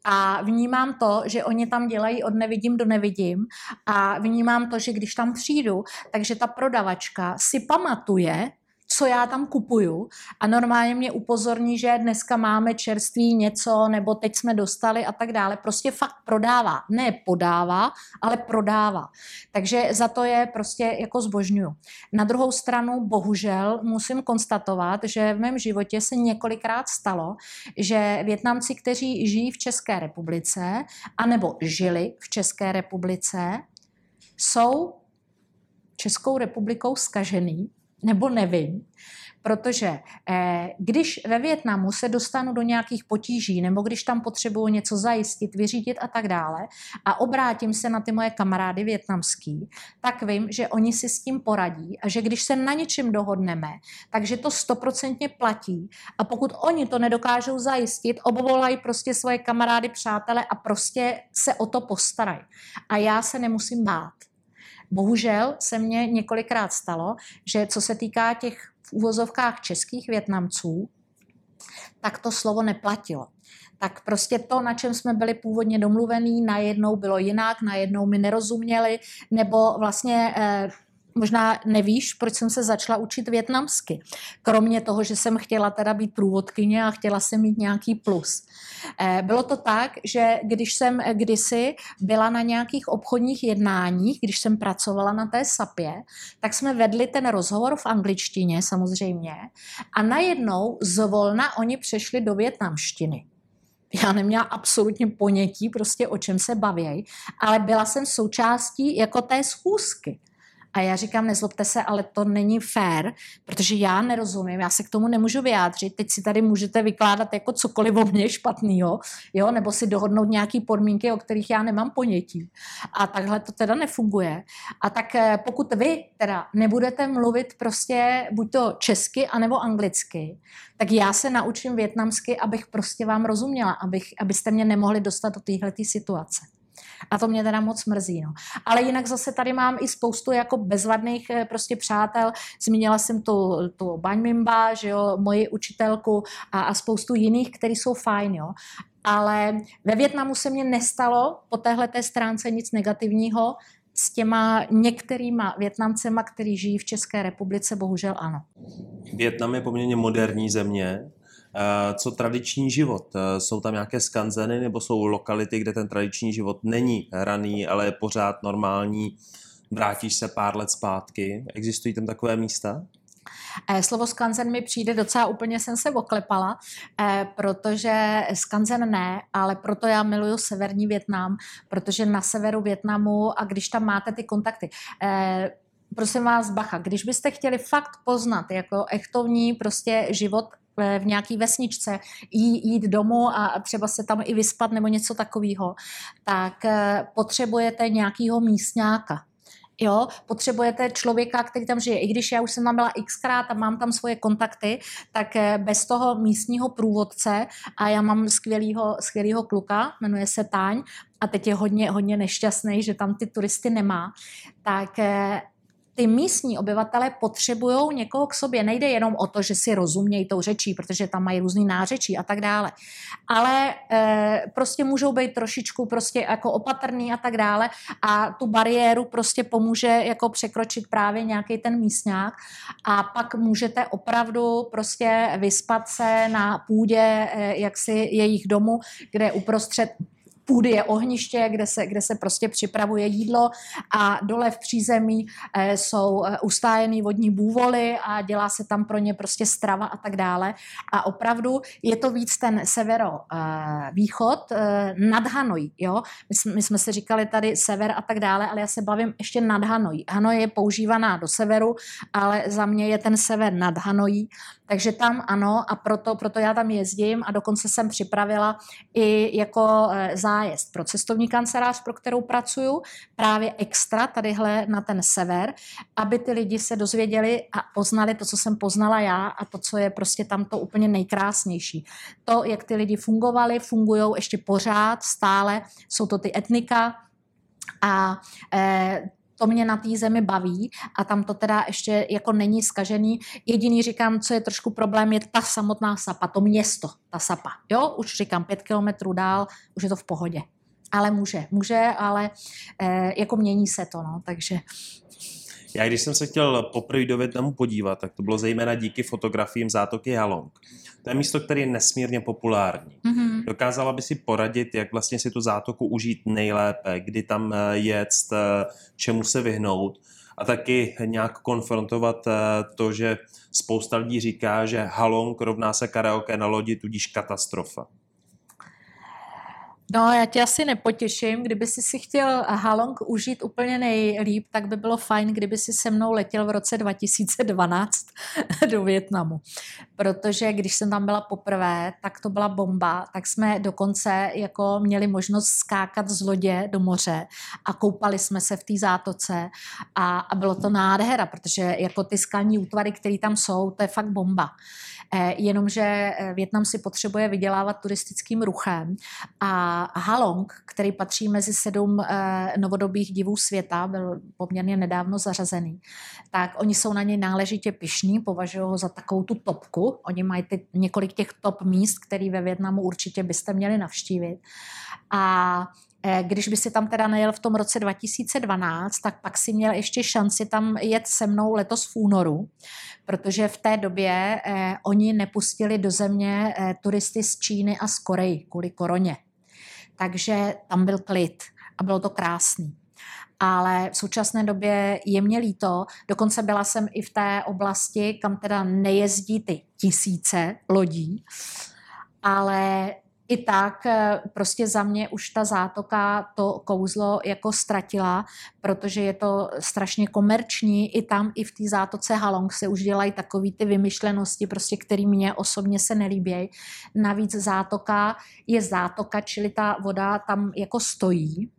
A vnímám to, že oni tam dělají od nevidím do nevidím a vnímám to, že když tam přijdu, takže ta prodavačka si pamatuje, co já tam kupuju a normálně mě upozorní, že dneska máme čerství něco, nebo teď jsme dostali a tak dále. Prostě fakt prodává. Ne podává, ale prodává. Takže za to je prostě jako zbožňuju. Na druhou stranu, bohužel, musím konstatovat, že v mém životě se několikrát stalo, že Větnamci, kteří žijí v České republice, anebo žili v České republice, jsou Českou republikou skažený, nebo nevím, protože eh, když ve Větnamu se dostanu do nějakých potíží, nebo když tam potřebuju něco zajistit, vyřídit a tak dále, a obrátím se na ty moje kamarády větnamský, tak vím, že oni si s tím poradí a že když se na něčem dohodneme, takže to stoprocentně platí a pokud oni to nedokážou zajistit, obvolají prostě svoje kamarády, přátele a prostě se o to postarají. A já se nemusím bát. Bohužel se mně několikrát stalo, že co se týká těch v úvozovkách českých Větnamců, tak to slovo neplatilo. Tak prostě to, na čem jsme byli původně domluvení, najednou bylo jinak, najednou mi nerozuměli, nebo vlastně eh, možná nevíš, proč jsem se začala učit větnamsky. Kromě toho, že jsem chtěla teda být průvodkyně a chtěla jsem mít nějaký plus. Eh, bylo to tak, že když jsem kdysi byla na nějakých obchodních jednáních, když jsem pracovala na té SAPě, tak jsme vedli ten rozhovor v angličtině samozřejmě a najednou zvolna oni přešli do větnamštiny. Já neměla absolutně ponětí prostě o čem se baví, ale byla jsem součástí jako té schůzky. A já říkám, nezlobte se, ale to není fér, protože já nerozumím, já se k tomu nemůžu vyjádřit. Teď si tady můžete vykládat jako cokoliv o mně špatného, jo, nebo si dohodnout nějaké podmínky, o kterých já nemám ponětí. A takhle to teda nefunguje. A tak eh, pokud vy teda nebudete mluvit prostě buď to česky, anebo anglicky, tak já se naučím větnamsky, abych prostě vám rozuměla, abych, abyste mě nemohli dostat do téhle situace. A to mě teda moc mrzí. No. Ale jinak zase tady mám i spoustu jako bezvadných eh, prostě přátel. Zmínila jsem tu, tu Baňmimba, že jo, moji učitelku a, a spoustu jiných, kteří jsou fajn, jo. Ale ve Větnamu se mně nestalo po téhle té stránce nic negativního, s těma některýma Větnamcema, kteří žijí v České republice, bohužel ano. Větnam je poměrně moderní země. Eh, co tradiční život? Eh, jsou tam nějaké skanzeny nebo jsou lokality, kde ten tradiční život není hraný, ale je pořád normální? Vrátíš se pár let zpátky? Existují tam takové místa? Eh, slovo skanzen mi přijde docela úplně, jsem se oklepala, protože skanzen ne, ale proto já miluju severní Větnam, protože na severu Větnamu a když tam máte ty kontakty, prosím vás, bacha, když byste chtěli fakt poznat jako echtovní prostě život v nějaký vesničce, jí, jít domů a třeba se tam i vyspat nebo něco takového, tak eh, potřebujete nějakého místňáka. Jo, potřebujete člověka, který tam žije. I když já už jsem tam byla xkrát a mám tam svoje kontakty, tak eh, bez toho místního průvodce a já mám skvělýho, skvělýho kluka, jmenuje se Táň a teď je hodně, hodně nešťastný, že tam ty turisty nemá, tak eh, ty místní obyvatele potřebují někoho k sobě. Nejde jenom o to, že si rozumějí tou řečí, protože tam mají různý nářečí a tak dále. Ale e, prostě můžou být trošičku prostě jako opatrný a tak dále a tu bariéru prostě pomůže jako překročit právě nějaký ten místňák a pak můžete opravdu prostě vyspat se na půdě e, jaksi jejich domu, kde uprostřed půdy je ohniště, kde se, kde se prostě připravuje jídlo a dole v přízemí eh, jsou eh, ustájený vodní bůvoly a dělá se tam pro ně prostě strava a tak dále. A opravdu je to víc ten severo-východ eh, nad Hanoj. Jo? My, jsme, my jsme si říkali tady sever a tak dále, ale já se bavím ještě nad Hanoj. Hanoj je používaná do severu, ale za mě je ten sever nad Hanojí. Takže tam ano a proto, proto já tam jezdím a dokonce jsem připravila i jako zájem zájezd pro cestovní kancelář, pro kterou pracuju, právě extra tadyhle na ten sever, aby ty lidi se dozvěděli a poznali to, co jsem poznala já a to, co je prostě tam to úplně nejkrásnější. To, jak ty lidi fungovali, fungují ještě pořád, stále, jsou to ty etnika, a e, to mě na té zemi baví a tam to teda ještě jako není skažený. Jediný říkám, co je trošku problém, je ta samotná sapa, to město, ta sapa. Jo, už říkám pět kilometrů dál, už je to v pohodě. Ale může, může, ale e, jako mění se to, no, takže... Já když jsem se chtěl poprvé do Větnamu podívat, tak to bylo zejména díky fotografiím zátoky Halong. To je místo, které je nesmírně populární. Mm-hmm. Dokázala by si poradit, jak vlastně si tu zátoku užít nejlépe, kdy tam eh, jet, eh, čemu se vyhnout a taky nějak konfrontovat eh, to, že spousta lidí říká, že Halong rovná se karaoke na lodi, tudíž katastrofa. No, já tě asi nepotěším. Kdyby si si chtěl Halong užít úplně nejlíp, tak by bylo fajn, kdyby si se mnou letěl v roce 2012 do Větnamu. Protože když jsem tam byla poprvé, tak to byla bomba. Tak jsme dokonce jako měli možnost skákat z lodě do moře a koupali jsme se v té zátoce a, a bylo to nádhera, protože jako ty skalní útvary, které tam jsou, to je fakt bomba. Eh, jenomže eh, Větnam si potřebuje vydělávat turistickým ruchem a Halong, který patří mezi sedm eh, novodobých divů světa, byl poměrně nedávno zařazený, tak oni jsou na něj náležitě pišní, považují ho za takovou tu topku. Oni mají ty, několik těch top míst, který ve Větnamu určitě byste měli navštívit. A když by si tam teda nejel v tom roce 2012, tak pak si měl ještě šanci tam jet se mnou letos v únoru, protože v té době eh, oni nepustili do země eh, turisty z Číny a z Koreji kvůli koroně. Takže tam byl klid a bylo to krásný ale v současné době je mě líto. Dokonce byla jsem i v té oblasti, kam teda nejezdí ty tisíce lodí, ale i tak eh, prostě za mě už ta zátoka to kouzlo jako ztratila, protože je to strašně komerční. I tam, i v té zátoce Halong se už dělají takové ty vymyšlenosti, prostě, které mě osobně se nelíbí. Navíc zátoka je zátoka, čili ta voda tam jako stojí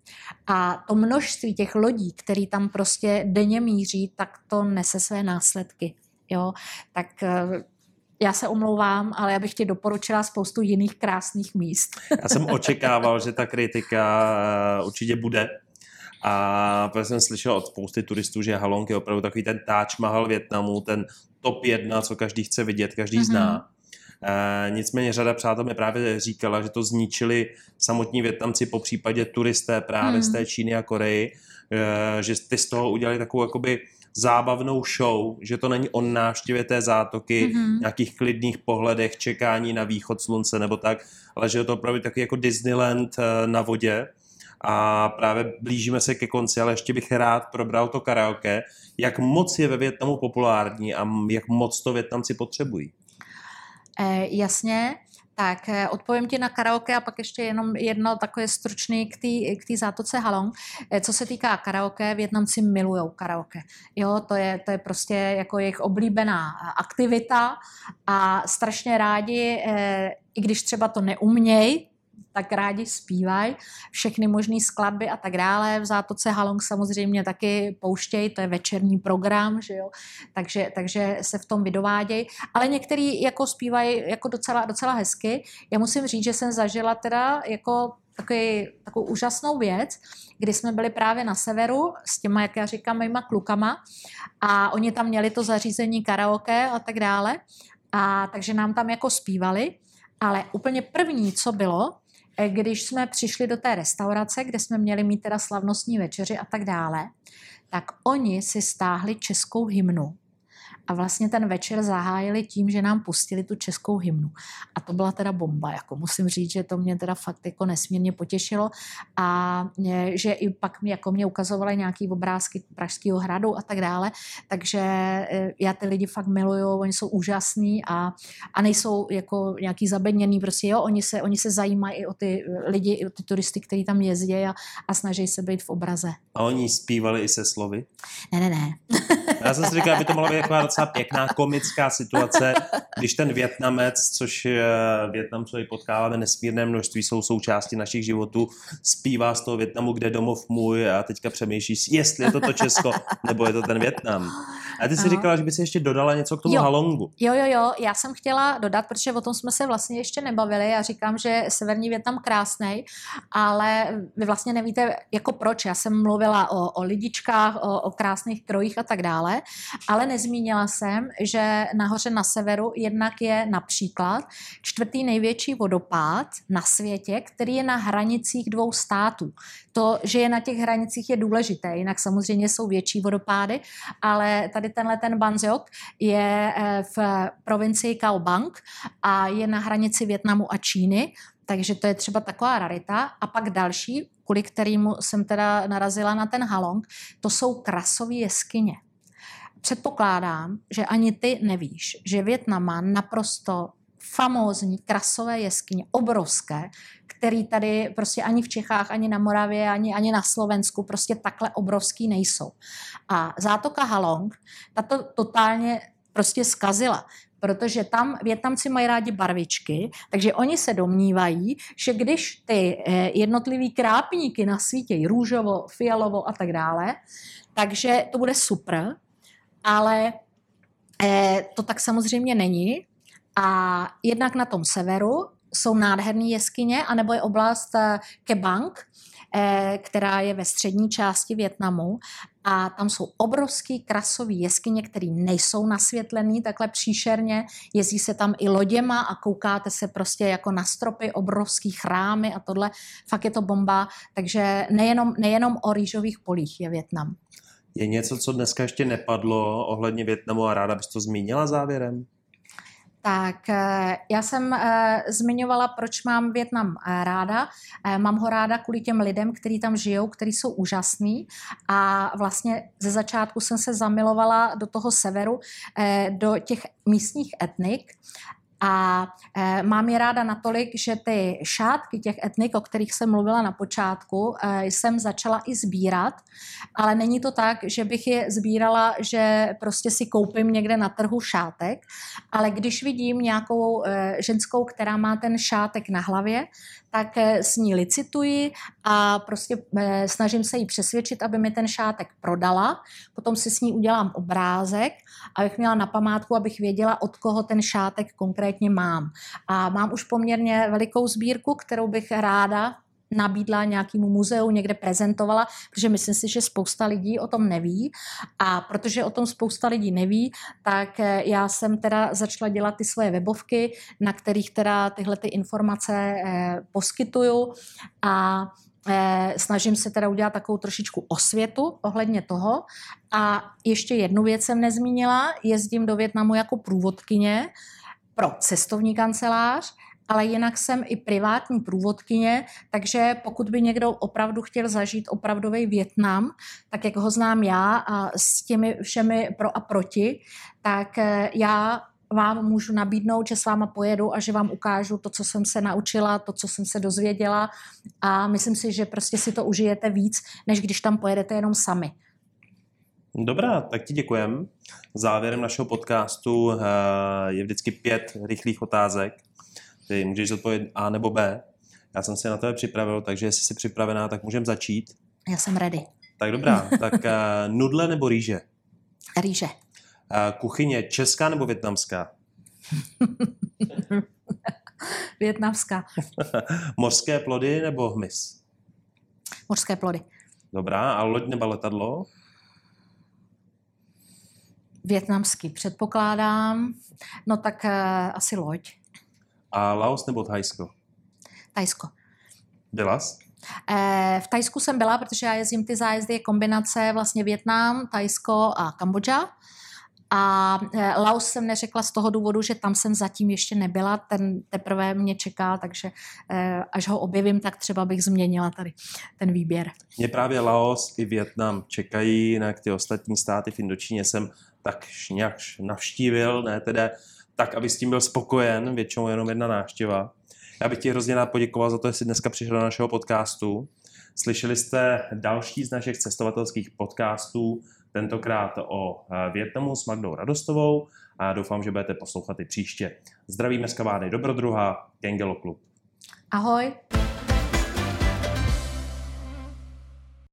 a to množství těch lodí, které tam prostě denně míří, tak to nese své následky. Jo? Tak eh, já se omlouvám, ale já bych ti doporučila spoustu jiných krásných míst. Já jsem očekával, že ta kritika eh, určitě bude. A protože jsem slyšel od spousty turistů, že Halong je opravdu takový ten Taj Mahal Větnamu, ten top jedna, co každý chce vidět, každý mm-hmm. zná. E, nicméně řada přátel mi právě říkala, že to zničili samotní Větnamci, po případě turisté právě mm. z té Číny a Koreji, e, že ty z toho udělali takovou jakoby zábavnou show, že to není o návštěvě té zátoky, mm-hmm. nějakých klidných pohledech, čekání na východ slunce nebo tak, ale že je to opravdu taky jako Disneyland eh, na vodě a právě blížíme se ke konci, ale ještě bych rád probral to karaoke, jak moc je ve Větnamu populární a jak moc to Větnamci potřebují. Eh, jasně, tak eh, odpovím ti na karaoke a pak ještě jenom jedno takové stručný k té zátoce Halong. Eh, co se týká karaoke, Větnamci milují karaoke. Jo, to je, to je prostě jako jejich oblíbená aktivita a strašně rádi, eh, i když třeba to neumějí, tak rádi zpívají, všechny možné skladby a tak dále. V Zátoce Halong samozřejmě taky pouštějí, to je večerní program, že jo? Takže, takže se v tom vydovádějí. Ale některý jako zpívají jako docela, docela hezky. Já musím říct, že jsem zažila teda jako takový, takovou úžasnou věc, kdy jsme byli právě na severu s těma, jak já říkám, mýma klukama a oni tam měli to zařízení karaoke a tak dále. A takže nám tam jako zpívali, ale úplně první, co bylo, když jsme přišli do té restaurace, kde jsme měli mít teda slavnostní večeři a tak dále, tak oni si stáhli českou hymnu a vlastně ten večer zahájili tím, že nám pustili tu českou hymnu. A to byla teda bomba, jako musím říct, že to mě teda fakt jako nesmírně potěšilo a že i pak mě, jako mě ukazovali nějaký obrázky Pražského hradu a tak dále, takže e, já ty lidi fakt miluju, oni jsou úžasní a, a nejsou jako nějaký zabedněný, prostě jo, oni se, oni se zajímají i o ty lidi, i o ty turisty, kteří tam jezdí a, a snaží se být v obraze. A oni zpívali i se slovy? Ne, ne, ne. Já jsem si říkal, aby to mohla být jako docela pěkná komická situace, když ten Větnamec, což Větnamcovi potkáváme nesmírné množství, jsou součástí našich životů, zpívá z toho Větnamu, kde domov můj a teďka přemýšlí, jestli je to to Česko, nebo je to ten Větnam. A ty jsi říkala, že by si ještě dodala něco k tomu jo. halongu. Jo, jo, jo, já jsem chtěla dodat, protože o tom jsme se vlastně ještě nebavili. Já říkám, že severní Větnam krásný, ale vy vlastně nevíte, jako proč. Já jsem mluvila o, o lidičkách, o, o krásných krojích a tak dále, ale nezmínila jsem, že nahoře na severu jednak je například čtvrtý největší vodopád na světě, který je na hranicích dvou států. To, že je na těch hranicích, je důležité, jinak samozřejmě jsou větší vodopády, ale tady tenhle ten Banziok je eh, v provincii Cao Bang a je na hranici Větnamu a Číny, takže to je třeba taková rarita. A pak další, kvůli kterému jsem teda narazila na ten Halong, to jsou krasové jeskyně. Předpokládám, že ani ty nevíš, že Větnam má naprosto famózní krasové jeskyně, obrovské, který tady prostě ani v Čechách, ani na Moravě, ani, ani na Slovensku prostě takhle obrovský nejsou. A zátoka Halong, tato totálně prostě skazila protože tam Větnamci mají rádi barvičky, takže oni se domnívají, že když ty eh, jednotlivý krápníky nasvítějí růžovo, fialovo a tak dále, takže to bude super, ale eh, to tak samozřejmě není. A jednak na tom severu jsou nádherné jeskyně, anebo je oblast eh, Kebang, eh, která je ve střední části Větnamu a tam jsou obrovský krasové jeskyně, které nejsou nasvětlené takhle příšerně. Jezdí se tam i loděma a koukáte se prostě jako na stropy, obrovský chrámy a tohle. Fakt je to bomba. Takže nejenom, nejenom o rýžových polích je Větnam. Je něco, co dneska ještě nepadlo ohledně Větnamu a ráda bys to zmínila závěrem? Tak eh, já jsem eh, zmiňovala, proč mám Větnam eh, ráda. Mám ho ráda kvůli těm lidem, kteří tam žijou, kteří jsou úžasní a vlastně ze začátku jsem se zamilovala do toho severu, do těch místních etnik a e, mám je ráda natolik, že ty šátky těch etnik, o kterých jsem mluvila na počátku, e, jsem začala i sbírat, ale není to tak, že bych je sbírala, že prostě si koupím někde na trhu šátek, ale když vidím nějakou e, ženskou, která má ten šátek na hlavě, tak s ní licituji a prostě snažím se jí přesvědčit, aby mi ten šátek prodala. Potom si s ní udělám obrázek, abych měla na památku, abych věděla, od koho ten šátek konkrétně mám. A mám už poměrně velikou sbírku, kterou bych ráda nabídla nějakému muzeu, někde prezentovala, protože myslím si, že spousta lidí o tom neví a protože o tom spousta lidí neví, tak eh, já jsem teda začala dělat ty svoje webovky, na kterých teda tyhle ty informace eh, poskytuju a eh, snažím se teda udělat takovou trošičku osvětu ohledně toho. A ještě jednu věc jsem nezmínila, jezdím do Větnamu jako průvodkyně pro cestovní kancelář, ale jinak jsem i privátní průvodkyně, takže pokud by někdo opravdu chtěl zažít opravdový Větnam, tak jak ho znám já a s těmi všemi pro a proti, tak eh, já vám můžu nabídnout, že s váma pojedu a že vám ukážu to, co jsem se naučila, to, co jsem se dozvěděla a myslím si, že prostě si to užijete víc, než když tam pojedete jenom sami. Dobrá, tak ti děkujem. Závěrem našeho podcastu eh, je vždycky pět rychlých otázek, ty můžeš odpovědět A nebo B. Já jsem se na to připravil, takže jestli jsi připravená, tak můžeme začít. Já jsem ready. Tak dobrá, tak uh, nudle nebo rýže? Rýže. Uh, kuchyně česká nebo větnamská? Větnamská. Mořské plody nebo hmyz? Mořské plody. Dobrá, a loď nebo letadlo? Větnamský předpokládám. No tak uh, asi loď. A Laos nebo Thajsko? Tajsko. Byla jsi? Eh, v Tajsku jsem byla, protože já jezdím ty zájezdy, je kombinace vlastně Větnam, Tajsko a Kambodža. A eh, Laos jsem neřekla z toho důvodu, že tam jsem zatím ještě nebyla, ten teprve mě čeká, takže eh, až ho objevím, tak třeba bych změnila tady ten výběr. Mě právě Laos i Větnam čekají, jinak ty ostatní státy v Indočíně jsem tak nějak navštívil, ne teda tak, aby s tím byl spokojen, většinou jenom jedna návštěva. Já bych ti hrozně rád poděkoval za to, že jsi dneska přišel do našeho podcastu. Slyšeli jste další z našich cestovatelských podcastů, tentokrát o eh, Větnamu s Magdou Radostovou a doufám, že budete poslouchat i příště. Zdravíme z kavárny Dobrodruha, Kengelo Klub. Ahoj.